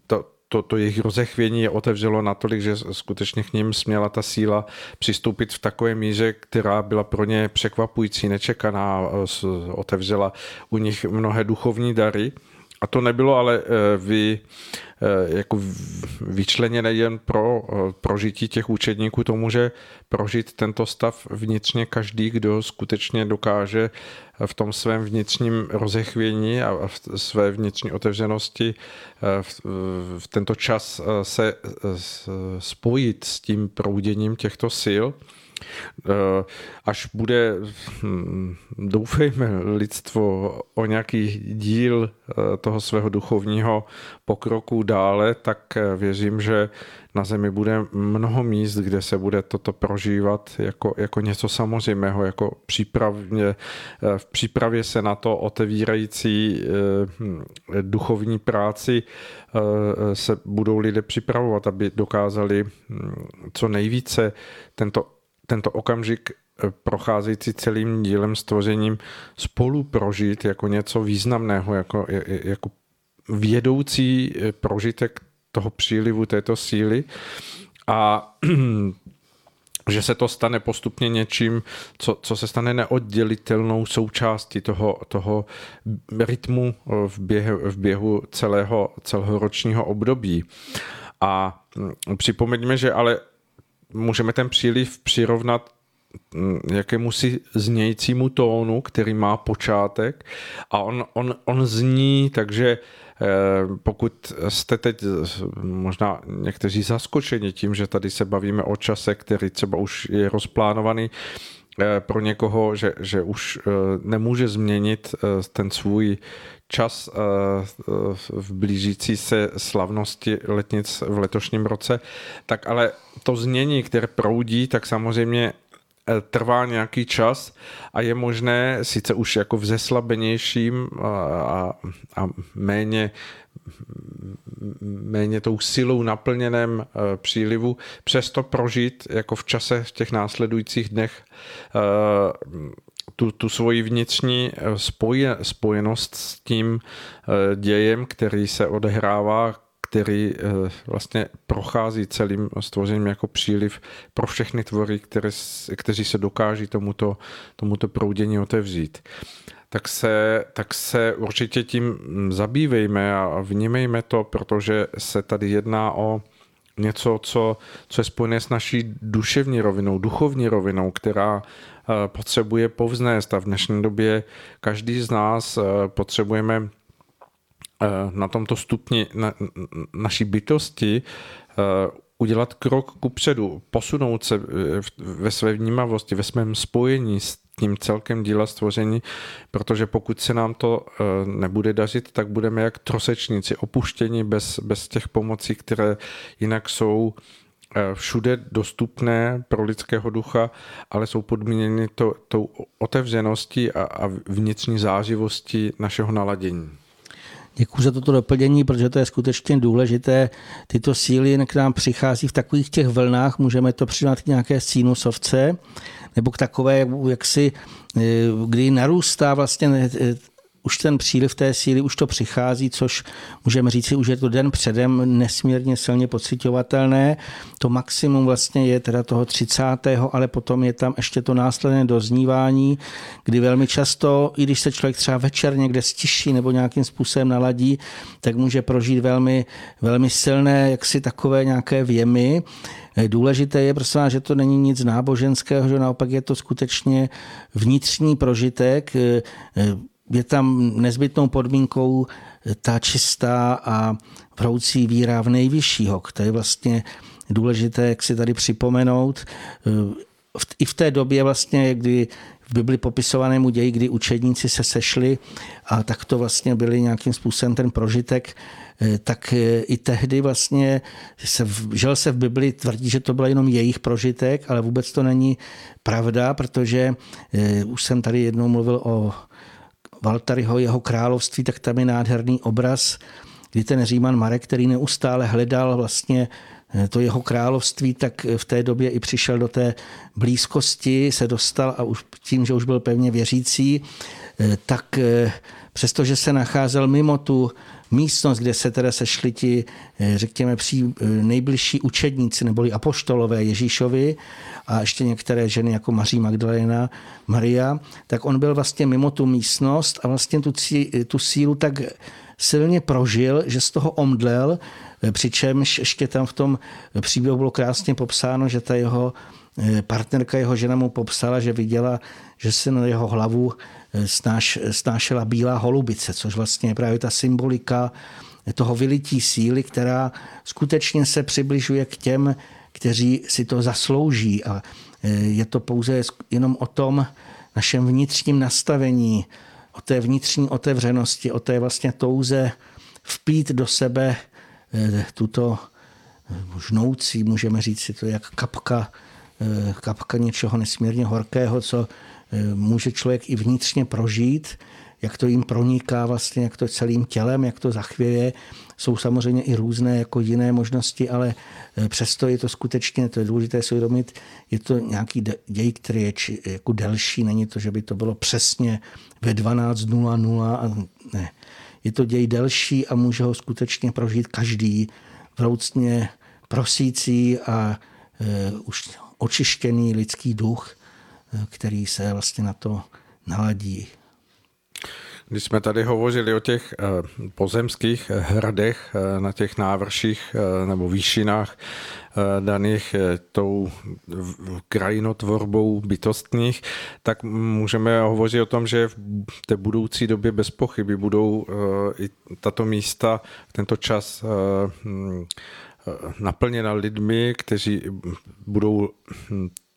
to, to, to jejich rozechvění je otevřelo natolik, že skutečně k ním směla ta síla přistoupit v takové míře, která byla pro ně překvapující, nečekaná, otevřela u nich mnohé duchovní dary. A to nebylo ale eh, vy, eh, jako vyčleněné jen pro eh, prožití těch učedníků, to může prožít tento stav vnitřně každý, kdo skutečně dokáže v tom svém vnitřním rozechvění a v své vnitřní otevřenosti v, tento čas se spojit s tím prouděním těchto sil až bude, hm, doufejme, lidstvo o nějaký díl eh, toho svého duchovního pokroku dále, tak eh, věřím, že na zemi bude mnoho míst, kde se bude toto prožívat jako, jako něco samozřejmého, jako přípravně, v přípravě se na to otevírající duchovní práci se budou lidé připravovat, aby dokázali hm, co nejvíce tento tento okamžik eh, procházející celým dílem stvořením spolu prožít jako něco významného, jako, jako vědoucí eh, prožitek toho přílivu této síly. A že se to stane postupně něčím, co, co se stane neoddělitelnou součástí toho, toho rytmu v běhu, v běhu celého, celého ročního období. A mm, připomeňme, že ale můžeme ten příliv přirovnat mm, jakému si znějícímu tónu, který má počátek a on, on, on zní, takže Eh, pokud jste teď možná někteří zaskočeni tím, že tady se bavíme o čase, který třeba už je rozplánovaný, pro někoho, že, že už eh, nemůže změnit ten svůj čas v blížící se slavnosti letnic v letošním roce, tak ale to znění, které proudí, tak samozřejmě Eh, trvá nějaký čas a je možné, sice už jako v zeslabenějším a, a, a méně, méně tou silou naplněném eh, přílivu, přesto prožít jako v čase v těch následujících dnech eh, tu, tu svoji vnitřní spoje, spojenost s tím dějem, který se odehrává který eh, vlastně prochází celým stvořením jako příliv pro všechny tvory, které, kteří se dokáží tomuto, tomuto proudění otevřít. Tak se, tak se určitě tím zabývejme a vnímejme to, protože se tady jedná o něco, co, co je spojené s naší duševní rovinou, duchovní rovinou, která eh, potřebuje povznést a v dnešní době každý z nás eh, potřebujeme na tomto stupni na, naší bytosti eh, udělat krok ku předu, posunout se eh, ve své vnímavosti, ve svém spojení s tím celkem díla stvoření, protože pokud se nám to nebude dařit, tak budeme jak trosečníci, opuštěni bez, bez těch pomocí, které jinak jsou všude dostupné pro lidského ducha, ale jsou podmíněny to, tou otevřeností a, a vnitřní zářivostí našeho naladění. Děkuji za toto doplnění, protože to je skutečně důležité. Tyto síly k nám přichází v takových těch vlnách, můžeme to přidat k nějaké sinusovce, nebo k takové, jak si, eh, kdy narůstá vlastně eh, už ten příliv té síly, už to přichází, což můžeme říct, už je to den předem nesmírně silně pocitovatelné. To maximum vlastně je teda toho 30. ale potom je tam ještě to následné doznívání, kdy velmi často, i když se člověk třeba večer někde stiší nebo nějakým způsobem naladí, tak může prožít velmi, velmi silné, jaksi takové nějaké věmy. Důležité je, prosím že to není nic náboženského, že naopak je to skutečně vnitřní prožitek, je tam nezbytnou podmínkou ta čistá a vroucí víra v nejvyššího. To je vlastně důležité, jak si tady připomenout. I v té době vlastně, kdy v Bibli popisovanému ději, kdy učedníci se sešli a tak to vlastně byli nějakým způsobem ten prožitek, tak i tehdy vlastně se, žel se v Bibli tvrdí, že to byl jenom jejich prožitek, ale vůbec to není pravda, protože eh, už jsem tady jednou mluvil o Valtaryho, jeho království, tak tam je nádherný obraz, kdy ten Říman Marek, který neustále hledal vlastně eh, to jeho království, tak v té době i přišel do té blízkosti, se dostal a už tím, že už byl pevně věřící, eh, tak eh, přestože se nacházel mimo tu místnost, kde se teda sešli ti, eh, řekněme, pří, eh, nejbližší učedníci neboli apoštolové Ježíšovi a ještě některé ženy jako Maří Magdalena, Maria, tak on byl vlastně mimo tu místnost a vlastně tu, tu sílu tak silně prožil, že z toho omdlel, eh, přičemž ještě tam v tom příběhu bylo krásně popsáno, že ta jeho partnerka, jeho žena mu popsala, že viděla, že se na jeho hlavu snáš, snášela bílá holubice, což vlastně je právě ta symbolika toho vylití síly, která skutečně se přibližuje k těm, kteří si to zaslouží. A je to pouze jenom o tom našem vnitřním nastavení, o té vnitřní otevřenosti, o té vlastně touze vpít do sebe tuto žnoucí, můžeme říct si to, jak kapka, kapka něčeho nesmírně horkého, co může člověk i vnitřně prožít, jak to jim proniká vlastně, jak to celým tělem, jak to zachvěje. Jsou samozřejmě i různé jako jiné možnosti, ale eh, přesto je to skutečně, to je důležité si uvědomit, je to nějaký děj, který je či, jako delší, není to, že by to bylo přesně ve 12.00 ne. Je to děj delší a může ho skutečně prožít každý vroucně prosící a e, už očištěný lidský duch, který se vlastně na to naladí. Když jsme tady hovořili o těch eh, pozemských hradech eh, na těch návrších eh, nebo výšinách daných tou krajinotvorbou bytostných, tak můžeme hovořit o tom, že v té budoucí době bez pochyby budou i tato místa tento čas hm, naplněna lidmi, kteří budou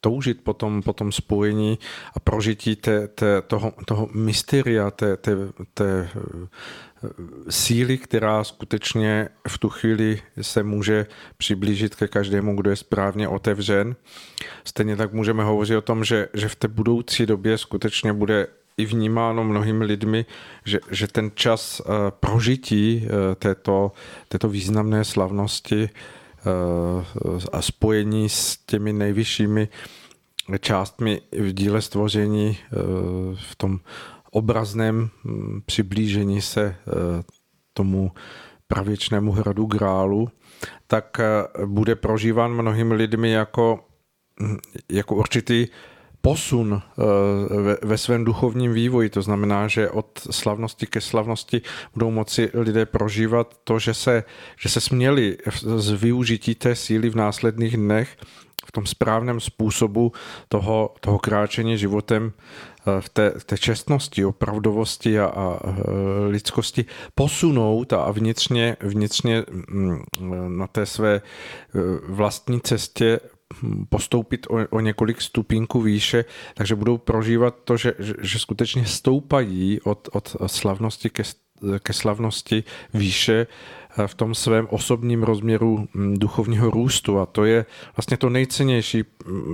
toužit po tom, po tom spojení a prožití té, té, toho, toho mysteria, té, té, té eh, síly, která skutečně v tu chvíli se může přiblížit ke každému, kdo je správně otevřen. Stejně tak můžeme hovořit o tom, že, že v té budoucí době skutečně bude i vnímáno mnohými lidmi, že, že ten čas uh, prožití uh, této, této významné slavnosti a spojení s těmi nejvyššími částmi v díle stvoření, eh, v tom obrazném hm, přiblížení se eh, tomu pravěčnému hradu Grálu, tak eh, bude prožíván mnohými lidmi jako, hm, jako určitý posun ve svém duchovním vývoji. To znamená, že od slavnosti ke slavnosti budou moci lidé prožívat to, že se, že se směli z využití té síly v následných dnech v tom správném způsobu toho, toho kráčení životem eh, v té, v té čestnosti, opravdovosti a, a eh, lidskosti posunout a vnitřně, vnitřně mm, na té své eh, vlastní cestě postoupit o, o několik stupínků výše, takže budou prožívat to, že, že, skutečně stoupají od, od slavnosti ke, ke slavnosti výše v tom svém osobním rozměru mm, duchovního růstu. A to je vlastně to nejcennější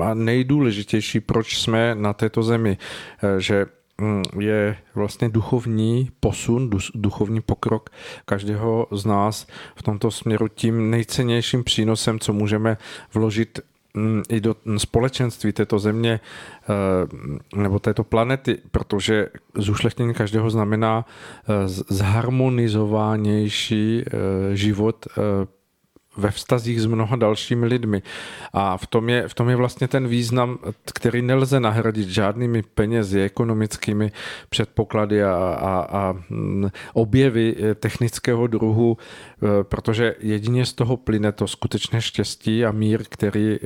a nejdůležitější, proč jsme na této zemi, eh, že mm, je vlastně duchovní posun, duchovní pokrok každého z nás v tomto směru tím nejcennějším přínosem, co můžeme vložit i do společenství této země eh, nebo této planety, protože zušlechtění každého znamená eh, zharmonizovanější eh, život ve vztazích s mnoha dalšími lidmi. A v tom, je, v tom je vlastně ten význam, který nelze nahradit žádnými penězi, ekonomickými předpoklady a, a, a mm, objevy eh, technického druhu, eh, protože jedině z toho plyne to skutečné štěstí a mír, který eh,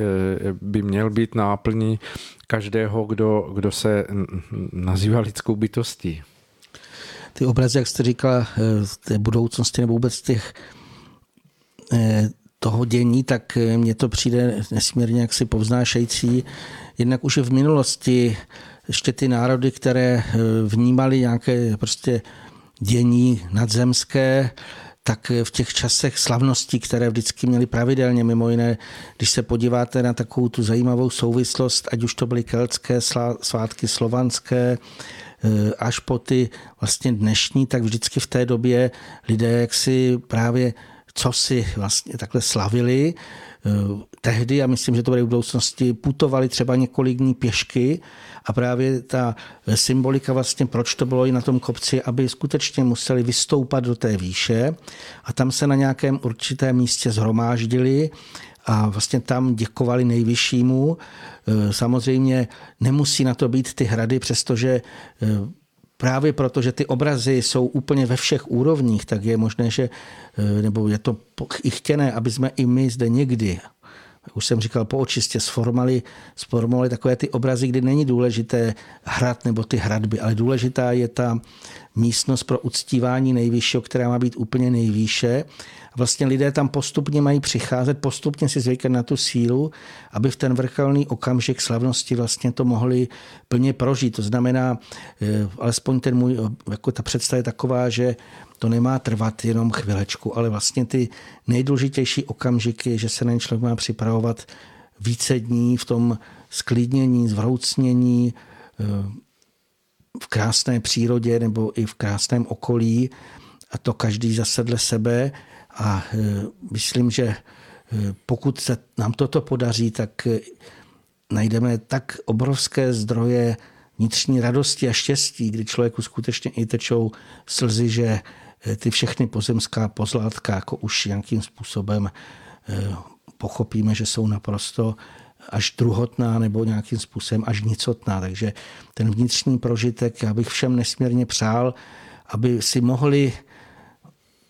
by měl být náplní každého, kdo, kdo se nazývá lidskou bytostí. Ty obrazy, jak jste říkala, té budoucnosti nebo vůbec těch toho dění, tak eh, mně to přijde nesmírně jaksi povznášející. Jednak už v minulosti ještě ty národy, které eh, vnímali nějaké prostě dění nadzemské, tak v těch časech slavností, které vždycky měli pravidelně, mimo jiné, když se podíváte na takovou tu zajímavou souvislost, ať už to byly keltské svátky, slovanské, eh, až po ty vlastně dnešní, tak vždycky v té době lidé jaksi právě co si vlastně takhle slavili. Eh, tehdy, a myslím, že to bude v budoucnosti, putovali třeba několik dní pěšky a právě ta symbolika vlastně, proč to bylo i na tom kopci, aby skutečně museli vystoupat do té výše a tam se na nějakém určitém místě zhromáždili a vlastně tam děkovali nejvyššímu. Eh, samozřejmě nemusí na to být ty hrady, přestože eh, právě proto, že ty obrazy jsou úplně ve všech úrovních, tak je možné, že, eh, nebo je to i chtěné, aby jsme i my zde někdy už jsem říkal, po očistě sformali, sformovali takové ty obrazy, kdy není důležité hrad nebo ty hradby, ale důležitá je ta místnost pro uctívání nejvyššího, která má být úplně nejvýše. Vlastně lidé tam postupně mají přicházet, postupně si zvykat na tu sílu, aby v ten vrcholný okamžik slavnosti vlastně to mohli plně prožít. To znamená, eh, alespoň ten můj, jako ta představa je taková, že to nemá trvat jenom chvilečku, ale vlastně ty nejdůležitější okamžiky, že se na člověk má připravovat více dní v tom sklidnění, zvroucnění, eh, v krásné přírodě nebo i v krásném okolí a to každý zase dle sebe a eh, myslím, že eh, pokud se nám toto podaří, tak najdeme tak obrovské zdroje vnitřní radosti a štěstí, kdy člověku skutečně i tečou slzy, že ty všechny pozemská pozlátka jako už nějakým způsobem pochopíme, že jsou naprosto až druhotná nebo nějakým způsobem až nicotná. Takže ten vnitřní prožitek, já bych všem nesmírně přál, aby si mohli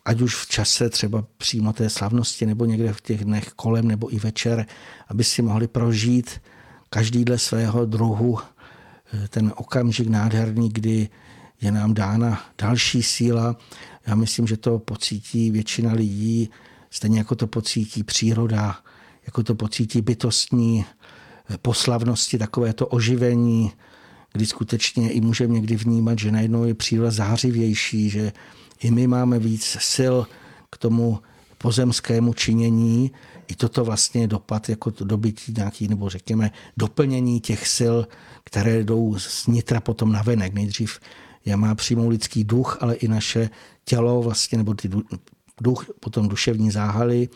ať už v čase třeba přímo té slavnosti nebo někde v těch dnech kolem nebo i večer, aby si mohli prožít každý dle svého druhu eh, ten okamžik nádherný, kdy je nám dána další síla. Já myslím, že to pocítí většina lidí, stejně jako to pocítí příroda, jako to pocítí bytostní eh, poslavnosti, takové to oživení, kdy skutečně i můžeme někdy vnímat, že najednou je příroda zářivější, že i my máme víc sil k tomu pozemskému činění. I toto vlastně je dopad jako dobytí nějaký, nebo řekněme doplnění těch sil, které jdou z nitra potom na venek. Nejdřív je má přímo lidský duch, ale i naše tělo vlastně, nebo ty duch, potom duševní záhaly,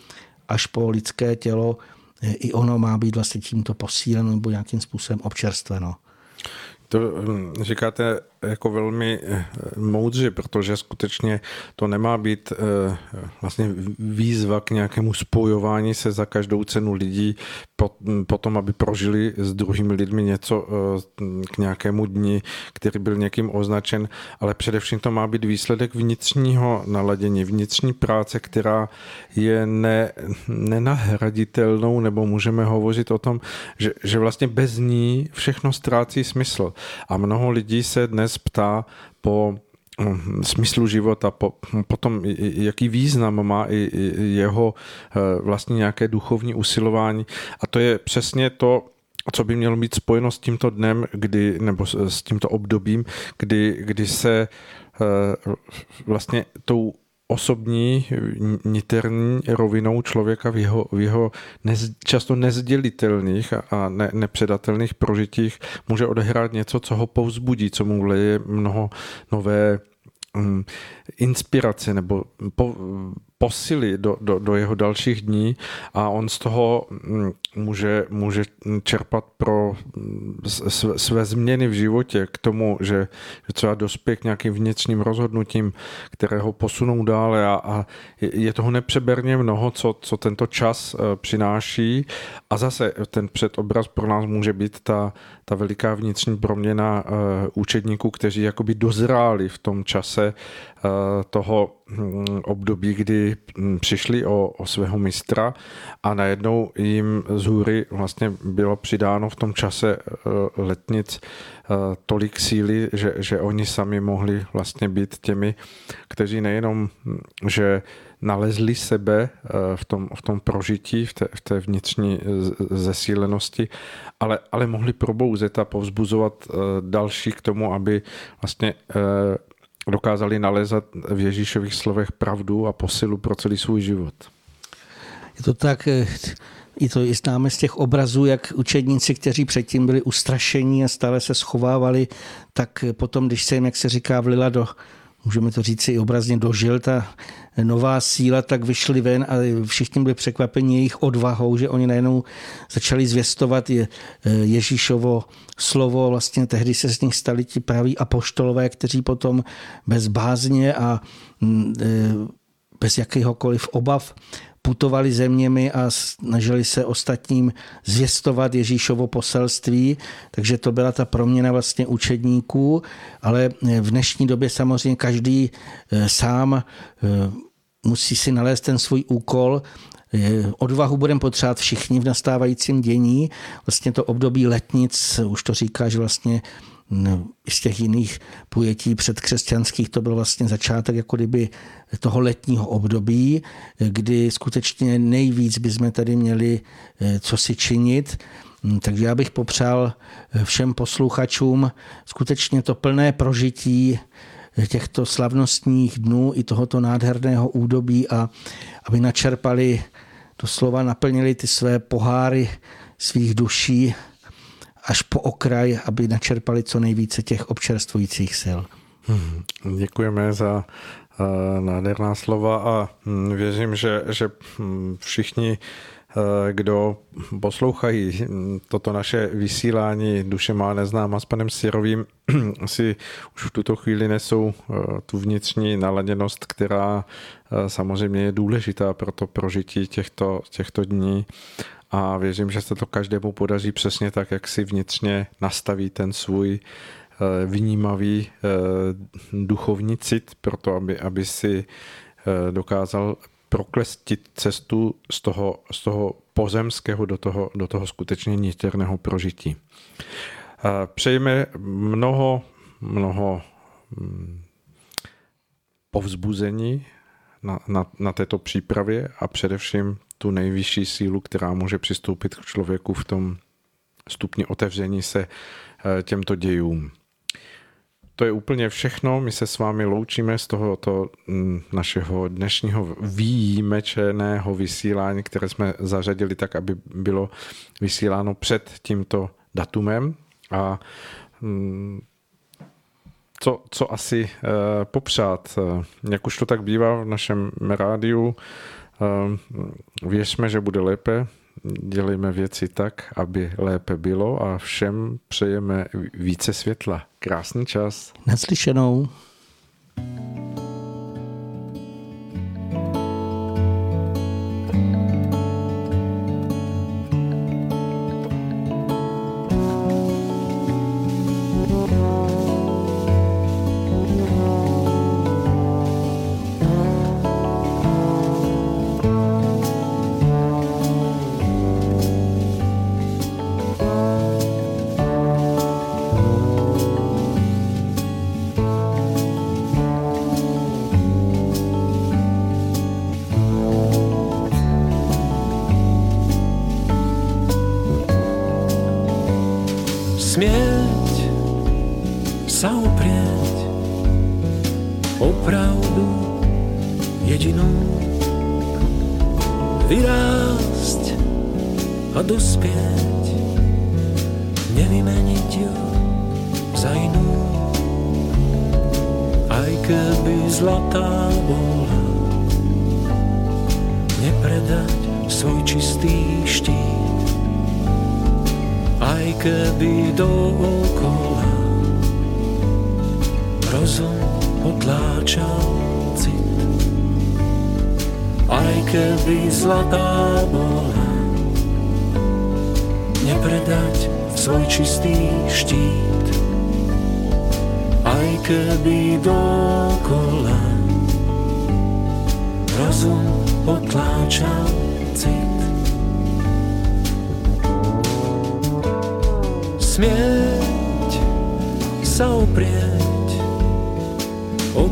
až po lidské tělo, i ono má být vlastně tímto posíleno nebo nějakým způsobem občerstveno. To hm, říkáte jako velmi eh, moudře, protože skutečně to nemá být eh, vlastně výzva k nějakému spojování se za každou cenu lidí potom, aby prožili s druhými lidmi něco eh, k nějakému dni, který byl někým označen, ale především to má být výsledek vnitřního naladění, vnitřní práce, která je ne, nenahraditelnou, nebo můžeme hovořit o tom, že, že vlastně bez ní všechno ztrácí smysl. A mnoho lidí se dnes dnes ptá po hm, smyslu života, po, po tom, jaký význam má i jeho eh, vlastně nějaké duchovní usilování. A to je přesně to, co by mělo být spojeno s tímto dnem, kdy, nebo s tímto obdobím, kdy, kdy se eh, vlastně tou osobní, niterní rovinou člověka v jeho, v jeho nez, často nezdělitelných a ne, nepředatelných prožitích může odehrát něco, co ho povzbudí, co mu leje mnoho nové um, inspirace nebo po, posily do, do, do jeho dalších dní a on z toho mm, může, může čerpat pro mm, své změny v životě k tomu, že, že třeba dospěje k nějakým vnitřním rozhodnutím, které ho posunou dále a, a je toho nepřeberně mnoho, co, co tento čas eh, přináší. A zase ten předobraz pro nás může být ta, ta veliká vnitřní proměna uh, učedníků, kteří jakoby dozráli v tom čase toho um, období, kdy um, přišli o, o svého mistra a najednou jim z hůry vlastně bylo přidáno v tom čase uh, letnic uh, tolik síly, že, že oni sami mohli vlastně být těmi, kteří nejenom, že nalezli sebe eh, v tom, v tom prožití, v té, v té vnitřní zesílenosti, ale, ale mohli probouzet a povzbuzovat eh, další k tomu, aby vlastně eh, dokázali nalézat v Ježíšových slovech pravdu a posilu pro celý svůj život. Je to tak, i to známe z těch obrazů, jak učedníci, kteří předtím byli ustrašení a stále se schovávali, tak potom, když se jim, jak se říká, vlila do můžeme to říct i obrazně, dožil ta nová síla, tak vyšli ven a všichni byli překvapeni jejich odvahou, že oni najednou začali zvěstovat je, Ježíšovo slovo. Vlastně tehdy se z nich stali ti praví apoštolové, kteří potom bez bázně a mm, e, bez jakýhokoliv obav putovali zeměmi a snažili se ostatním zvěstovat Ježíšovo poselství, takže to byla ta proměna vlastně učedníků, ale v dnešní době samozřejmě každý eh, sám eh, musí si nalézt ten svůj úkol, Odvahu budeme potřebovat všichni v nastávajícím dění. Vlastně to období letnic, už to říká, že vlastně No, z těch jiných pojetí předkřesťanských to byl vlastně začátek jako kdyby toho letního období, kdy skutečně nejvíc bychom tady měli eh, co si činit. Hm, takže já bych popřál eh, všem posluchačům skutečně to plné prožití těchto slavnostních dnů i tohoto nádherného údobí a aby načerpali, doslova naplnili ty své poháry svých duší až po okraj, aby načerpali co nejvíce těch občerstvujících sil. Hmm, děkujeme za uh, nádherná slova a hm, věřím, že, že hm, všichni kdo poslouchají toto naše vysílání Duše má neznáma s panem Sirovým, si už v tuto chvíli nesou eh, tu vnitřní naladěnost, která eh, samozřejmě je důležitá pro to prožití těchto, těchto dní. A věřím, že se to každému podaří přesně tak, jak si vnitřně nastaví ten svůj eh, vnímavý eh, duchovní cit pro to, aby, aby si eh, dokázal proklestit cestu z toho, z toho pozemského do toho, do toho skutečně niterného prožití. Přejeme mnoho, mnoho mm, povzbuzení na, na, na této přípravě a především tu nejvyšší sílu, která může přistoupit k člověku v tom stupni otevření se eh, těmto dějům. To je úplně všechno. My se s vámi loučíme z tohoto mm, našeho dnešního výjimečného vysílání, které jsme zařadili tak, aby bylo vysíláno před tímto datumem. A mm, co, co asi uh, popřát, uh, jak už to tak bývá v našem rádiu, uh, věřme, že bude lépe, dělejme věci tak, aby lépe bylo a všem přejeme více světla. Krásný čas. Naslyšenou.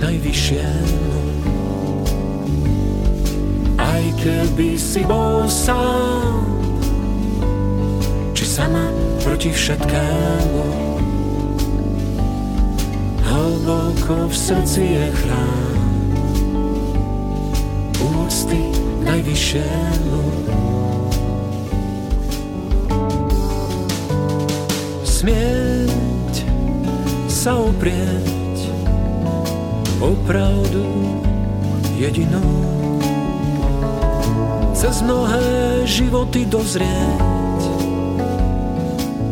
najvyššiemu. Aj keby si bol sám, či sama proti všetkému. Hlboko v srdci je chrám úcty najvyššiemu. smieť sa oprieť o pravdu jedinú. Cez mnohé životy dozrieť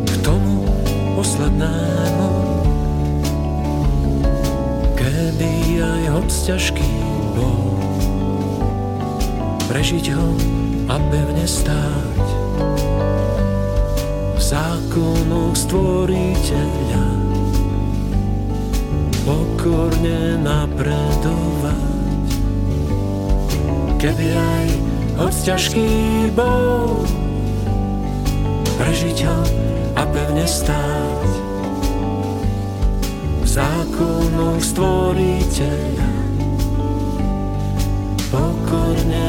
k tomu poslednému, kedy aj hoď ťažký bol, prežiť ho a pevne stáť zákonoch stvoriteľa pokorne napredovať. Keby aj hoď ťažký bol, prežiť ho a pevne stáť. V zákonoch stvoriteľa pokorne